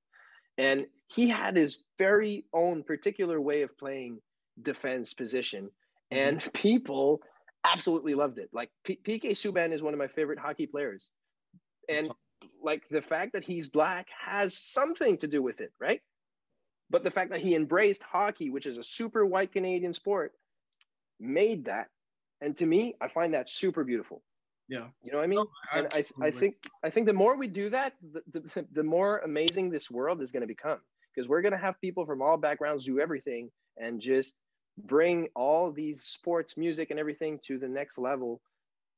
And he had his very own particular way of playing defense position. Mm-hmm. And [laughs] people absolutely loved it. Like P- PK Subban is one of my favorite hockey players. And like the fact that he's black has something to do with it, right? But the fact that he embraced hockey, which is a super white Canadian sport, made that. And to me, I find that super beautiful. Yeah. You know what I mean? No, and I, I think I think the more we do that, the, the, [laughs] the more amazing this world is going to become because we're going to have people from all backgrounds do everything and just bring all these sports, music, and everything to the next level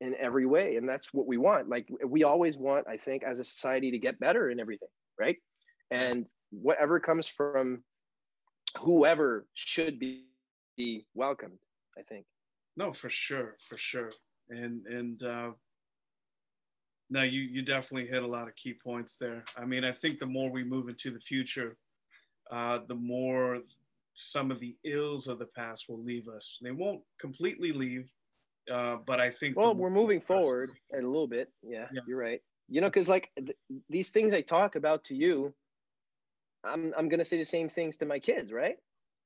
in every way. And that's what we want. Like we always want, I think, as a society to get better in everything, right? And whatever comes from whoever should be, be welcomed, I think. No, for sure, for sure. And and uh no, you you definitely hit a lot of key points there. I mean, I think the more we move into the future, uh, the more some of the ills of the past will leave us. They won't completely leave, uh, but I think. Well, we're moving forward a little bit. Yeah, yeah. you're right. You know, because like th- these things I talk about to you, I'm I'm gonna say the same things to my kids, right?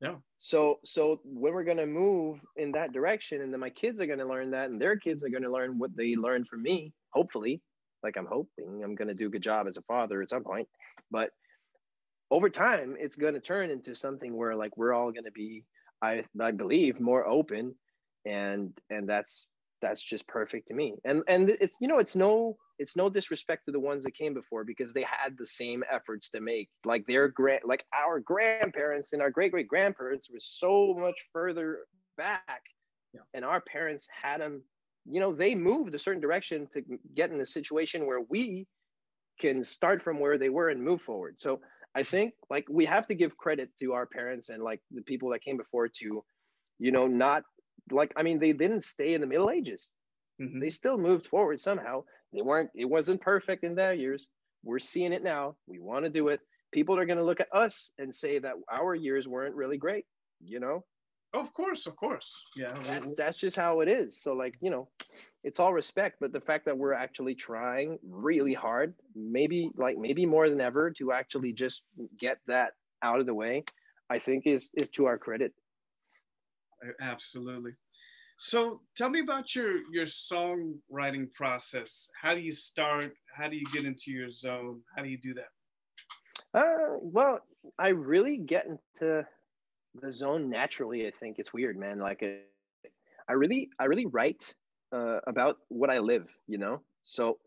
Yeah. So so when we're gonna move in that direction, and then my kids are gonna learn that, and their kids are gonna learn what they learned from me. Hopefully, like I'm hoping I'm gonna do a good job as a father at some point, but over time it's to turn into something where like we're all to be i i believe more open and and that's that's just perfect to me and and it's you know it's no it's no disrespect to the ones that came before because they had the same efforts to make like their grand like our grandparents and our great great grandparents were so much further back yeah. and our parents had them you know they moved a certain direction to get in a situation where we can start from where they were and move forward so I think like we have to give credit to our parents and like the people that came before to, you know, not like I mean they didn't stay in the Middle Ages. Mm-hmm. They still moved forward somehow. They weren't. It wasn't perfect in their years. We're seeing it now. We want to do it. People are going to look at us and say that our years weren't really great. You know, of course, of course. Yeah. That's that's just how it is. So like, you know, it's all respect, but the fact that we're actually trying really hard, maybe like maybe more than ever to actually just get that out of the way, I think is is to our credit. Absolutely. So tell me about your your songwriting process. How do you start? How do you get into your zone? How do you do that? Uh, well, I really get into the zone naturally. I think it's weird, man. Like, uh, I really, I really write uh, about what I live. You know, so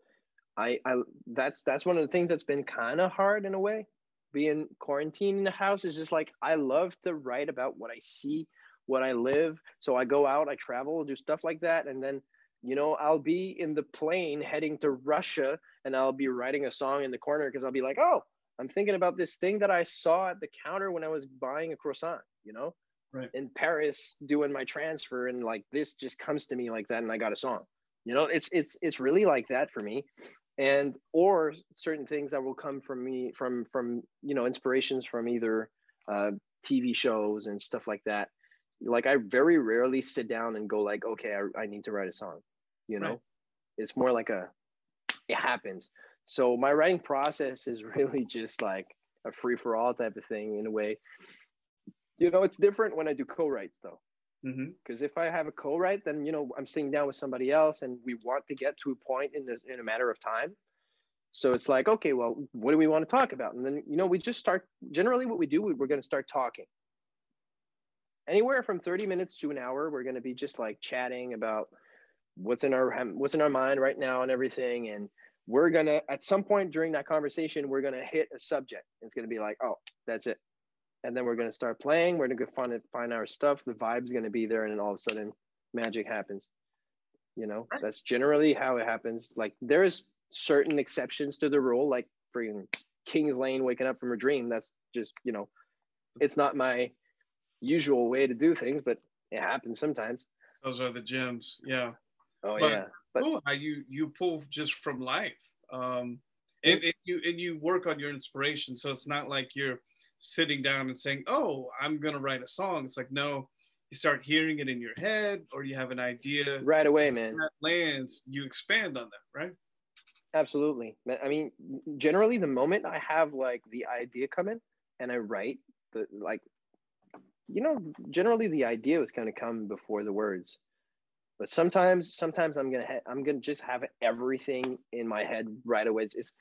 I, I that's that's one of the things that's been kind of hard in a way. Being quarantined in the house is just like I love to write about what I see, what I live. So I go out, I travel, do stuff like that, and then you know I'll be in the plane heading to Russia, and I'll be writing a song in the corner because I'll be like, oh, I'm thinking about this thing that I saw at the counter when I was buying a croissant, you know, right. in Paris doing my transfer, and like this just comes to me like that, and I got a song. You know, it's it's it's really like that for me, and or certain things that will come from me from from you know inspirations from either uh, TV shows and stuff like that. Like I very rarely sit down and go like, okay, I, I need to write a song. You know, right. it's more like a it happens. So my writing process is [laughs] really just like a free for all type of thing in a way. You know, it's different when I do co-writes though. Because mm-hmm. if I have a co-write, then you know I'm sitting down with somebody else, and we want to get to a point in the, in a matter of time. So it's like, okay, well, what do we want to talk about? And then you know we just start. Generally, what we do, we're going to start talking. Anywhere from 30 minutes to an hour, we're going to be just like chatting about what's in our what's in our mind right now and everything, and we're gonna at some point during that conversation we're gonna hit a subject. It's gonna be like oh that's it. And then we're gonna start playing we're gonna find it find our stuff the vibe's gonna be there and then all of a sudden magic happens. You know? That's generally how it happens. Like there's certain exceptions to the rule, like freaking King's Lane waking up from a dream. That's just, you know, it's not my usual way to do things, but it happens sometimes. Those are the gems. Yeah. Oh but yeah. But, cool how you you pull just from life. Um and, and you and you work on your inspiration. So it's not like you're sitting down and saying, "Oh, I'm gonna write a song." It's like, no, you start hearing it in your head, or you have an idea right away, man. That lands, you expand on that, right? Absolutely. I mean, generally, the moment I have like the idea come in and I write the like, you know, generally the idea was kind of come before the words. But sometimes, sometimes I'm gonna ha- I'm gonna just have everything in my head right away. It's,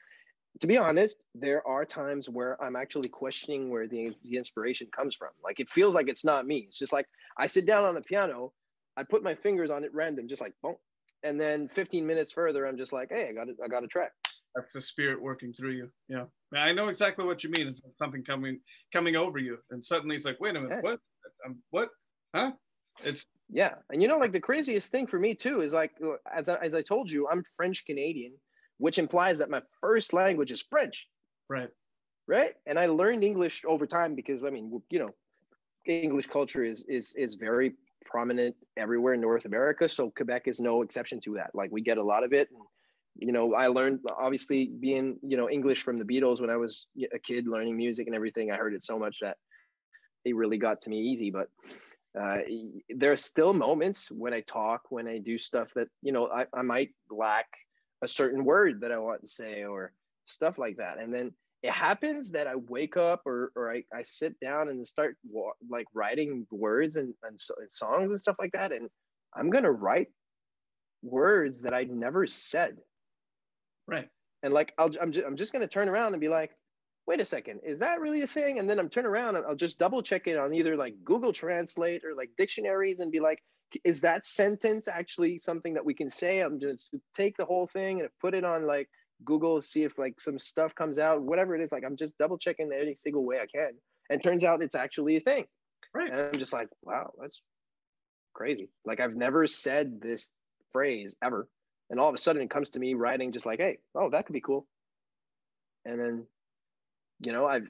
to be honest, there are times where I'm actually questioning where the, the inspiration comes from. Like it feels like it's not me. It's just like I sit down on the piano, I put my fingers on it random, just like boom. And then 15 minutes further, I'm just like, hey, I got it, I got a track. That's the spirit working through you. Yeah. I know exactly what you mean. It's something coming coming over you. And suddenly it's like, wait a minute, yeah. what? Um, what? Huh? It's yeah. And you know, like the craziest thing for me too is like as I, as I told you, I'm French Canadian which implies that my first language is French. Right. Right. And I learned English over time because I mean, you know, English culture is is is very prominent everywhere in North America. So Quebec is no exception to that. Like we get a lot of it. And, you know, I learned obviously being, you know, English from the Beatles when I was a kid learning music and everything. I heard it so much that it really got to me easy. But uh, there are still moments when I talk, when I do stuff that, you know, I, I might lack a certain word that I want to say or stuff like that. And then it happens that I wake up or, or I, I sit down and start like writing words and, and, and songs and stuff like that. And I'm going to write words that I never said. Right. And like, I'll, I'm just, I'm just going to turn around and be like, wait a second, is that really a thing? And then I'm turn around and I'll just double check it on either like Google Translate or like dictionaries and be like, is that sentence actually something that we can say? I'm just take the whole thing and put it on like Google, see if like some stuff comes out, whatever it is. Like I'm just double checking every single way I can. And turns out it's actually a thing. Right. And I'm just like, wow, that's crazy. Like I've never said this phrase ever. And all of a sudden it comes to me writing just like, hey, oh, that could be cool. And then, you know, I've,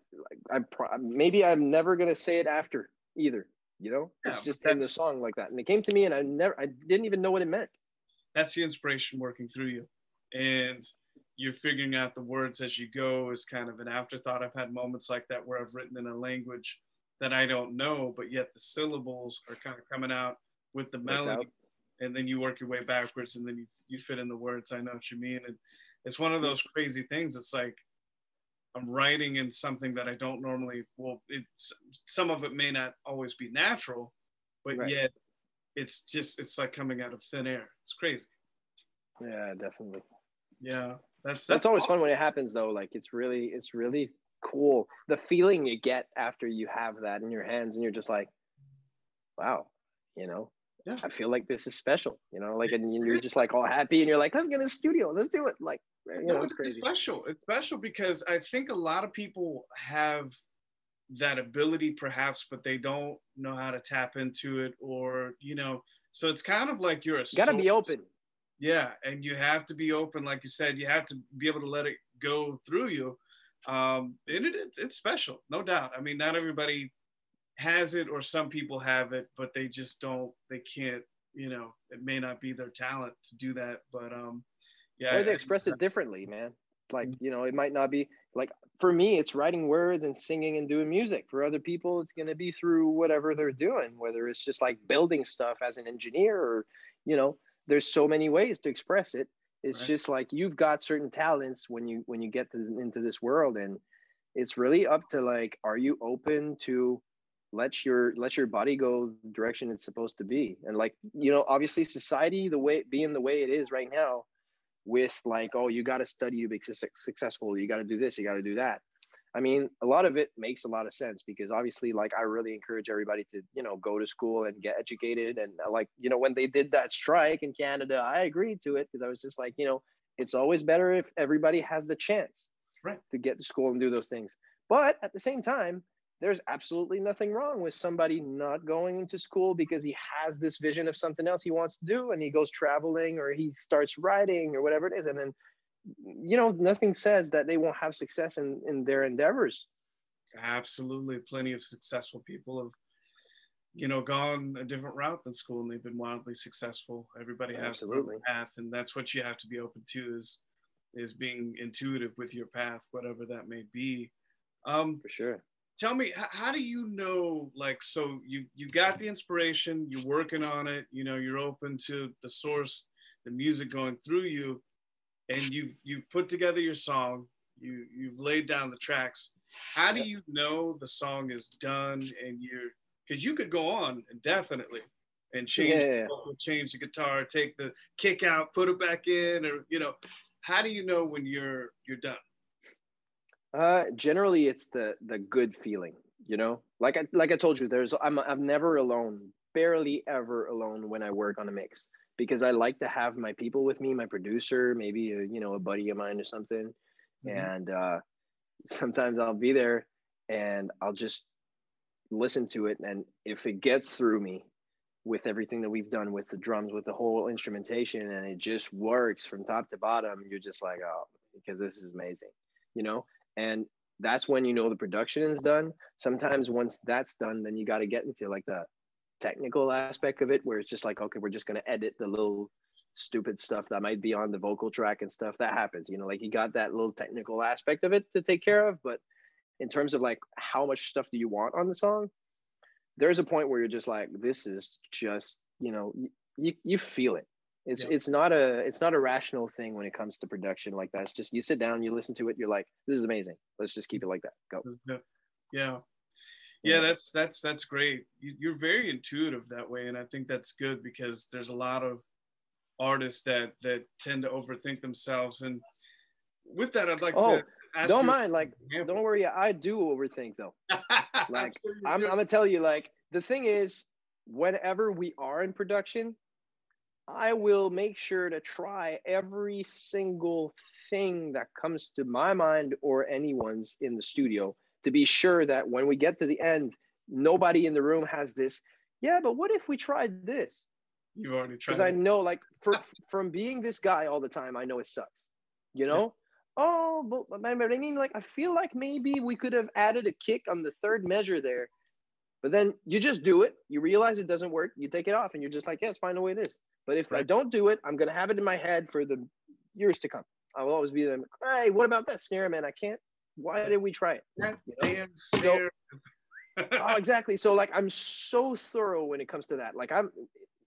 I'm pro- maybe I'm never going to say it after either you know? Yeah, it's just in the song like that. And it came to me and i never i didn't even know what it meant. That's the inspiration working through you. And you're figuring out the words as you go is kind of an afterthought. I've had moments like that where i've written in a language that i don't know but yet the syllables are kind of coming out with the melody and then you work your way backwards and then you, you fit in the words i know what you mean and it's one of those crazy things it's like I'm writing in something that I don't normally. Well, it's some of it may not always be natural, but right. yet it's just it's like coming out of thin air. It's crazy. Yeah, definitely. Yeah, that's that's, that's always awesome. fun when it happens though. Like it's really it's really cool the feeling you get after you have that in your hands and you're just like, wow, you know. Yeah. I feel like this is special, you know, like, and you're just like all happy and you're like, let's get a studio, let's do it. Like, you know, it's crazy. Special. It's special because I think a lot of people have that ability perhaps, but they don't know how to tap into it or, you know, so it's kind of like you're a you gotta soul. be open. Yeah. And you have to be open. Like you said, you have to be able to let it go through you. Um, and it, it's, it's special, no doubt. I mean, not everybody has it or some people have it, but they just don't, they can't, you know, it may not be their talent to do that. But, um, yeah or they express it differently man like mm-hmm. you know it might not be like for me it's writing words and singing and doing music for other people it's going to be through whatever they're doing whether it's just like building stuff as an engineer or you know there's so many ways to express it it's right. just like you've got certain talents when you when you get to, into this world and it's really up to like are you open to let your let your body go the direction it's supposed to be and like you know obviously society the way being the way it is right now with like, oh, you got to study to be successful. You got to do this. You got to do that. I mean, a lot of it makes a lot of sense because obviously, like, I really encourage everybody to, you know, go to school and get educated. And uh, like, you know, when they did that strike in Canada, I agreed to it because I was just like, you know, it's always better if everybody has the chance right. to get to school and do those things. But at the same time, there's absolutely nothing wrong with somebody not going to school because he has this vision of something else he wants to do and he goes traveling or he starts writing or whatever it is and then you know, nothing says that they won't have success in in their endeavors. Absolutely, plenty of successful people have, you know, gone a different route than school, and they've been wildly successful. Everybody has Absolutely. a path, and that's what you have to be open to is is being intuitive with your path, whatever that may be. Um, For sure. Tell me how do you know like so you you got the inspiration you're working on it you know you're open to the source the music going through you and you've you've put together your song you you've laid down the tracks. How do you know the song is done and you're because you could go on indefinitely and change Yeah, the yeah, yeah. vocal, change the guitar take the kick out put it back in or you know how do you know when you're you're done Uh, generally, it's the the good feeling. You know, like I like I told you, there's I'm I'm never alone, barely ever alone when I work on a mix because I like to have my people with me, my producer, maybe a, you know a buddy of mine or something, Mhm. and uh, [laughs] sometimes I'll be there and I'll just listen to it, and if it gets through me with everything that we've done with the drums, with the whole instrumentation, and it just works from top to bottom, you're just like, oh, because this is amazing, you know and that's when you know the production is done. Sometimes once that's done then you got to get into like the technical aspect of it where it's just like okay we're just going to edit the little stupid stuff that might be on the vocal track and stuff. That happens you know like you got that little technical aspect of it to take care of. But in terms of like how much stuff do you want on the song there's a point where you're just like this is just you know you, you feel it it's Yeah. it's not a it's not a rational thing when it comes to production like that. It's just you sit down, you listen to it, you're like, this is amazing. Let's just keep it like that. Go. Yeah. Yeah. That's that's that's great. You- You're very intuitive that way, and I think that's good because there's a lot of artists that that tend to overthink themselves. And with that, I'd like Oh, to ask Don't mind, like, don't worry. I do overthink though. [laughs] like, I'm. I'm gonna tell you, like, the thing is, whenever we are in production, I will make sure to try every single thing that comes to my mind or anyone's in the studio to be sure that when we get to the end, nobody in the room has this. Yeah, but what if we tried this? You've already tried. because I know, like, for, ah. from being this guy all the time, I know it sucks. You know? Oh, but, but but I mean, like, I feel like maybe we could have added a kick on the third measure there. But then you just do it. You realize it doesn't work. You take it off, and you're just like, yeah, it's fine the way it is. But if I don't do it, I'm gonna have it in my head for the years to come. I will always be there. Hey, what about that snare, man? I can't. Why didn't we try it? That you know? damn snare. [laughs] oh, exactly. So like I'm so thorough when it comes to that. Like I'm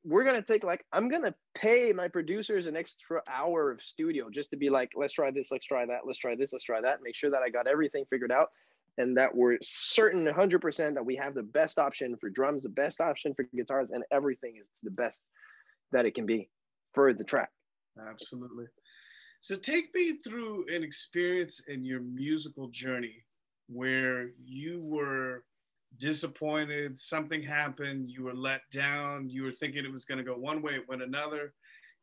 we're gonna take like I'm gonna pay my producers an extra hour of studio just to be like, let's try this, let's try that, let's try this, let's try that, make sure that I got everything figured out and that we're certain 100% that we have the best option for drums, the best option for guitars, and everything is the best that it can be for the track. Absolutely. So take me through an experience in your musical journey where you were disappointed, something happened, you were let down, you were thinking it was going to go one way, it went another,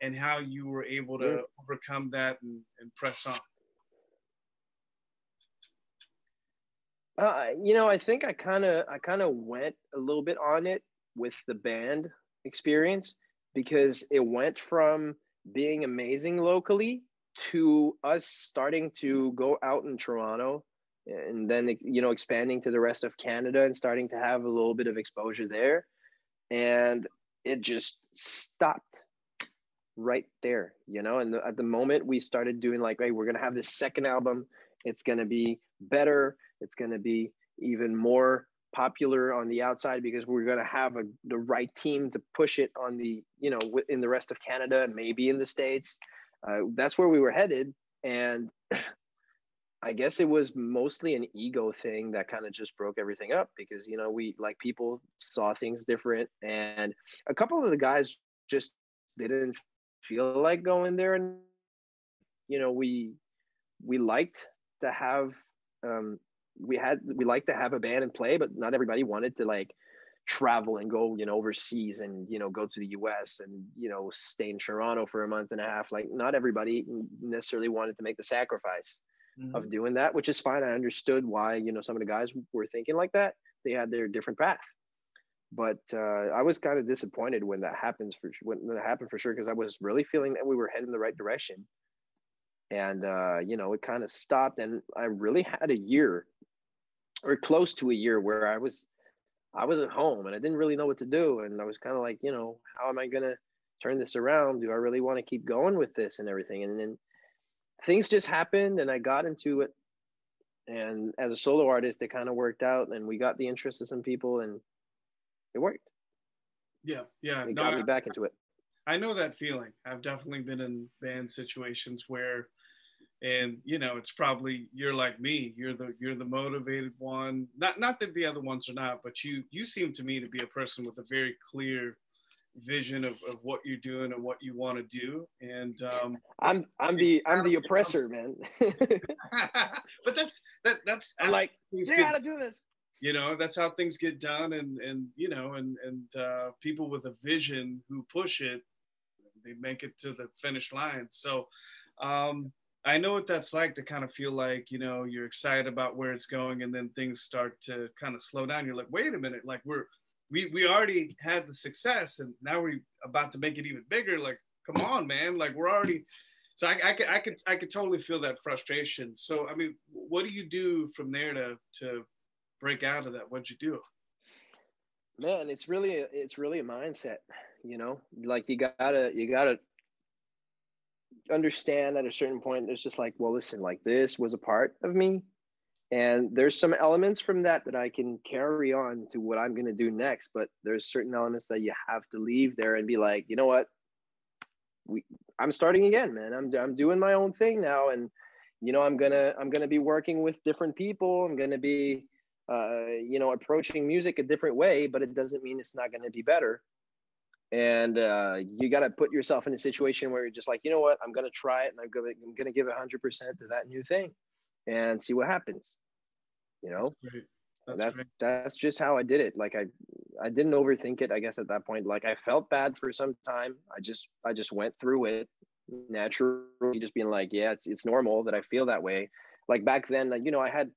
and how you were able to Yeah. overcome that and, and press on. Uh, you know, I think I kind of I kind of went a little bit on it with the band experience because it went from being amazing locally to us starting to go out in Toronto and then you know expanding to the rest of Canada and starting to have a little bit of exposure there. And it just stopped right there you know and the, at the moment we started doing like hey we're going to have this second album. It's going to be better. It's going to be even more popular on the outside because we're going to have a, the right team to push it on the you know in the rest of canada and maybe in the states. Uh, that's where we were headed. And [clears throat] i guess it was mostly an ego thing that kind of just broke everything up because you know we like people saw things different. And a couple of the guys just didn't feel like going there. And you know we we liked to have um we had we like to have a band and play but not everybody wanted to like travel and go you know overseas and you know go to the us and you know stay in toronto for a month and a half. Like not everybody necessarily wanted to make the sacrifice of doing that which is fine. I understood why you know some of the guys were thinking like that. They had their different path. But uh, i was kind of disappointed when that happens for when that happened for sure because i was really feeling that we were heading the right direction. And uh, you know it kind of stopped and i really had a year or close to a year where i was i was at home and i didn't really know what to do. And i was kind of like you know how am i going to turn this around? Do i really want to keep going with this and everything? And then things just happened and i got into it. And as a solo artist it kind of worked out and we got the interest of some people and it worked. Yeah yeah it no, got me back into it. I know that feeling. I've definitely been in band situations where and you know it's probably you're like me you're the you're the motivated one. Not not that the other ones are not but you you seem to me to be a person with a very clear vision of, of what you're doing and what you want to do. And um, i'm i'm the i'm the oppressor man. [laughs] But that's that that's I'm like you gotta do this. You know that's how things get done and and you know and and uh, people with a vision who push it they make it to the finish line. So um I know what that's like to kind of feel like, you know, you're excited about where it's going and then things start to kind of slow down. You're like, wait a minute, like we're we we already had the success and now we're about to make it even bigger. Like, come on, man. Like we're already so I, I could I could I could totally feel that frustration. So I mean, what do you do from there to to break out of that? What'd you do? Man, it's really it's really a mindset, you know. Like you gotta you gotta understand at a certain point it's just like well listen like this was a part of me. And there's some elements from that that i can carry on to what i'm going to do next but there's certain elements that you have to leave there and be like you know what? We i'm starting again man. I'm, I'm doing my own thing now. And you know i'm gonna i'm gonna be working with different people. I'm gonna be uh, you know approaching music a different way but it doesn't mean it's not gonna be better and uh, you got to put yourself in a situation where you're just like you know what? I'm going to try it and i'm going I'm to give 100% to that new thing and see what happens. You know? That's that's, that's, just how i did it. Like i i didn't overthink it i guess at that point. Like i felt bad for some time. I just i just went through it naturally just being like yeah it's, it's normal that i feel that way. Like back then you know i had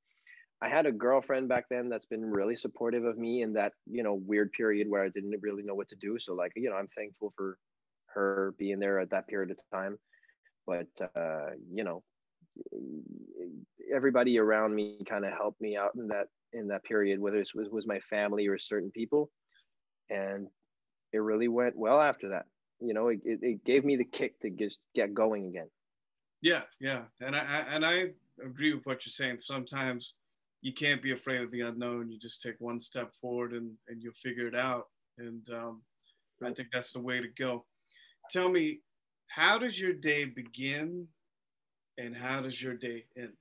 I had a girlfriend back then that's been really supportive of me in that, you know, weird period where I didn't really know what to do. So like, you know, I'm thankful for her being there at that period of time. But uh, you know, everybody around me kind of helped me out in that in that period, whether it was, was my family or certain people. And it really went well after that. You know, it, it gave me the kick to just get going again. Yeah, yeah. And I and I agree with what you're saying. Sometimes you can't be afraid of the unknown. You just take one step forward and, and you'll figure it out. And um, I think that's the way to go. Tell me, how does your day begin and how does your day end?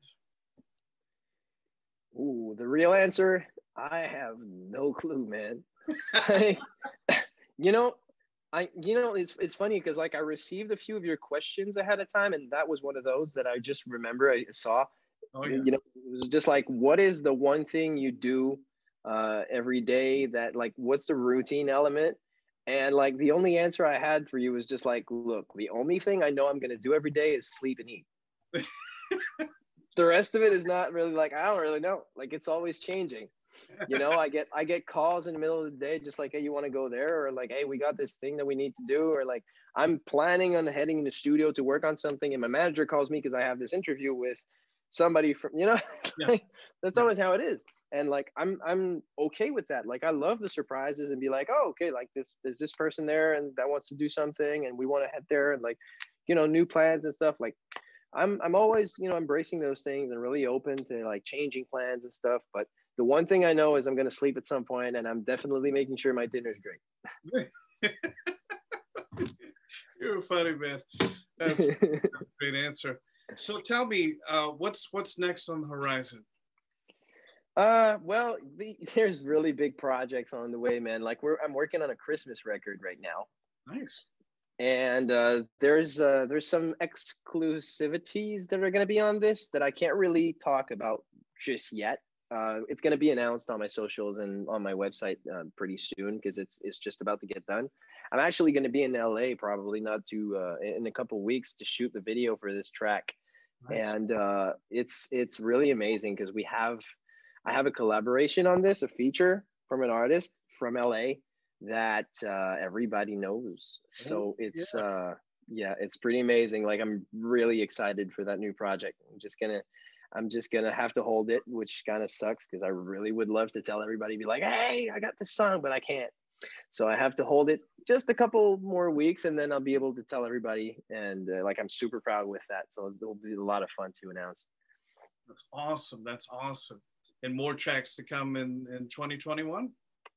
Ooh, the real answer I have no clue, man. [laughs] [laughs] you know, I you know it's it's funny because like I received a few of your questions ahead of time, and that was one of those that I just remember I saw. Oh, yeah. You know, it was just like, what is the one thing you do uh, every day that like, what's the routine element? And like, the only answer I had for you was just like, look, the only thing I know I'm going to do every day is sleep and eat. [laughs] the rest of it is not really like, I don't really know. Like, it's always changing. you know i get i get calls in the middle of the day just like hey you want to go there or like hey we got this thing that we need to do or like i'm planning on heading in the studio to work on something and my manager calls me because i have this interview with somebody from you know [laughs] yeah. that's always how it is. And like i'm i'm okay with that. Like i love the surprises and be like oh okay like this there's this person there and that wants to do something and we want to head there and like you know new plans and stuff. Like i'm i'm always you know embracing those things and really open to like changing plans and stuff. But the one thing i know is i'm going to sleep at some point and i'm definitely making sure my dinner's great. [laughs] You're funny man. That's [laughs] a great answer so tell me, uh, what's what's next on the horizon? Uh, well, the, [laughs] there's really big projects on the way, man. Like we're I'm working on a Christmas record right now. Nice. And uh, there's uh, there's some exclusivities that are going to be on this that I can't really talk about just yet. Uh, it's going to be announced on my socials and on my website uh, pretty soon because it's it's just about to get done. I'm actually going to be in LA probably not to uh, in a couple weeks to shoot the video for this track nice. and uh, it's it's really amazing because we have I have a collaboration on this, a feature from an artist from LA that uh, everybody knows. So it's yeah. uh, yeah, it's pretty amazing. Like I'm really excited for that new project. I'm just gonna I'm just gonna have to hold it, which kind of sucks because I really would love to tell everybody, be like, "Hey, I got this song," but I can't. So I have to hold it just a couple more weeks, and then I'll be able to tell everybody. And uh, like, I'm super proud with that. So it'll be a lot of fun to announce. That's awesome. That's awesome. And more tracks to come in in 2021.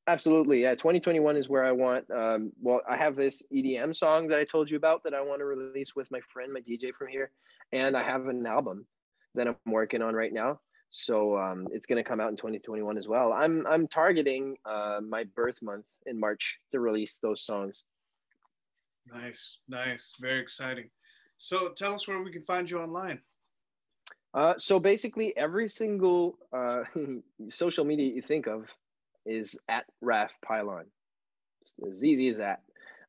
Absolutely, yeah. 2021 is where I want. Um, well, I have this EDM song that I told you about that I want to release with my friend, my DJ from here, and I have an album that I'm working on right now. So um, it's going to come out in 2021 as well. I'm I'm targeting uh, my birth month in March to release those songs. Nice, nice, very exciting. So tell us where we can find you online. Uh, so basically, every single uh, [laughs] social media you think of is at Raff Pylon. It's as easy as that.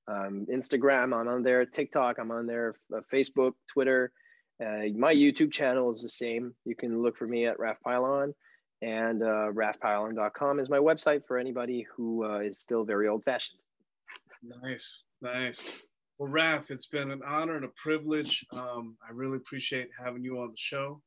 Um, Instagram, I'm on there. TikTok, I'm on there. Uh, Facebook, Twitter. Uh, my YouTube channel is the same. You can look for me at Raff Pylon, and uh, raffpylon.com is my website for anybody who uh, is still very old fashioned. Nice, nice. Well, Raff, it's been an honor and a privilege. Um, I really appreciate having you on the show.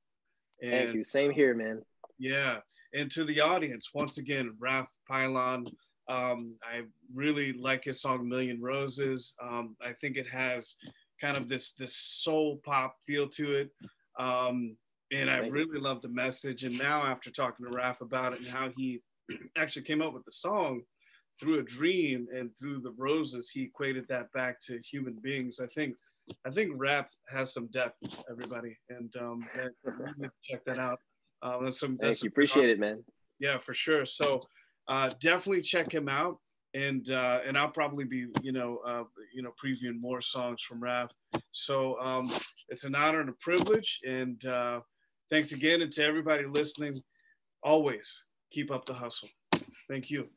And, Thank you. Same here, man. Yeah. And to the audience, once again, Raff Pylon. Um, I really like his song Million Roses. Um, I think it has kind of this this soul pop feel to it. Um, and I really love the message. And now after talking to Raff about it and how he [clears throat] actually came up with the song through a dream and through the roses, he equated that back to human beings. I think I think rap has some depth, everybody, and um, [laughs] check that out. Um, that's some. That's Thank you. Appreciate it, man. Yeah, for sure. So uh, definitely check him out and uh, and I'll probably be you know uh, you know previewing more songs from Raff. So um, it's an honor and a privilege, and uh, thanks again, and to everybody listening. Always keep up the hustle. Thank you.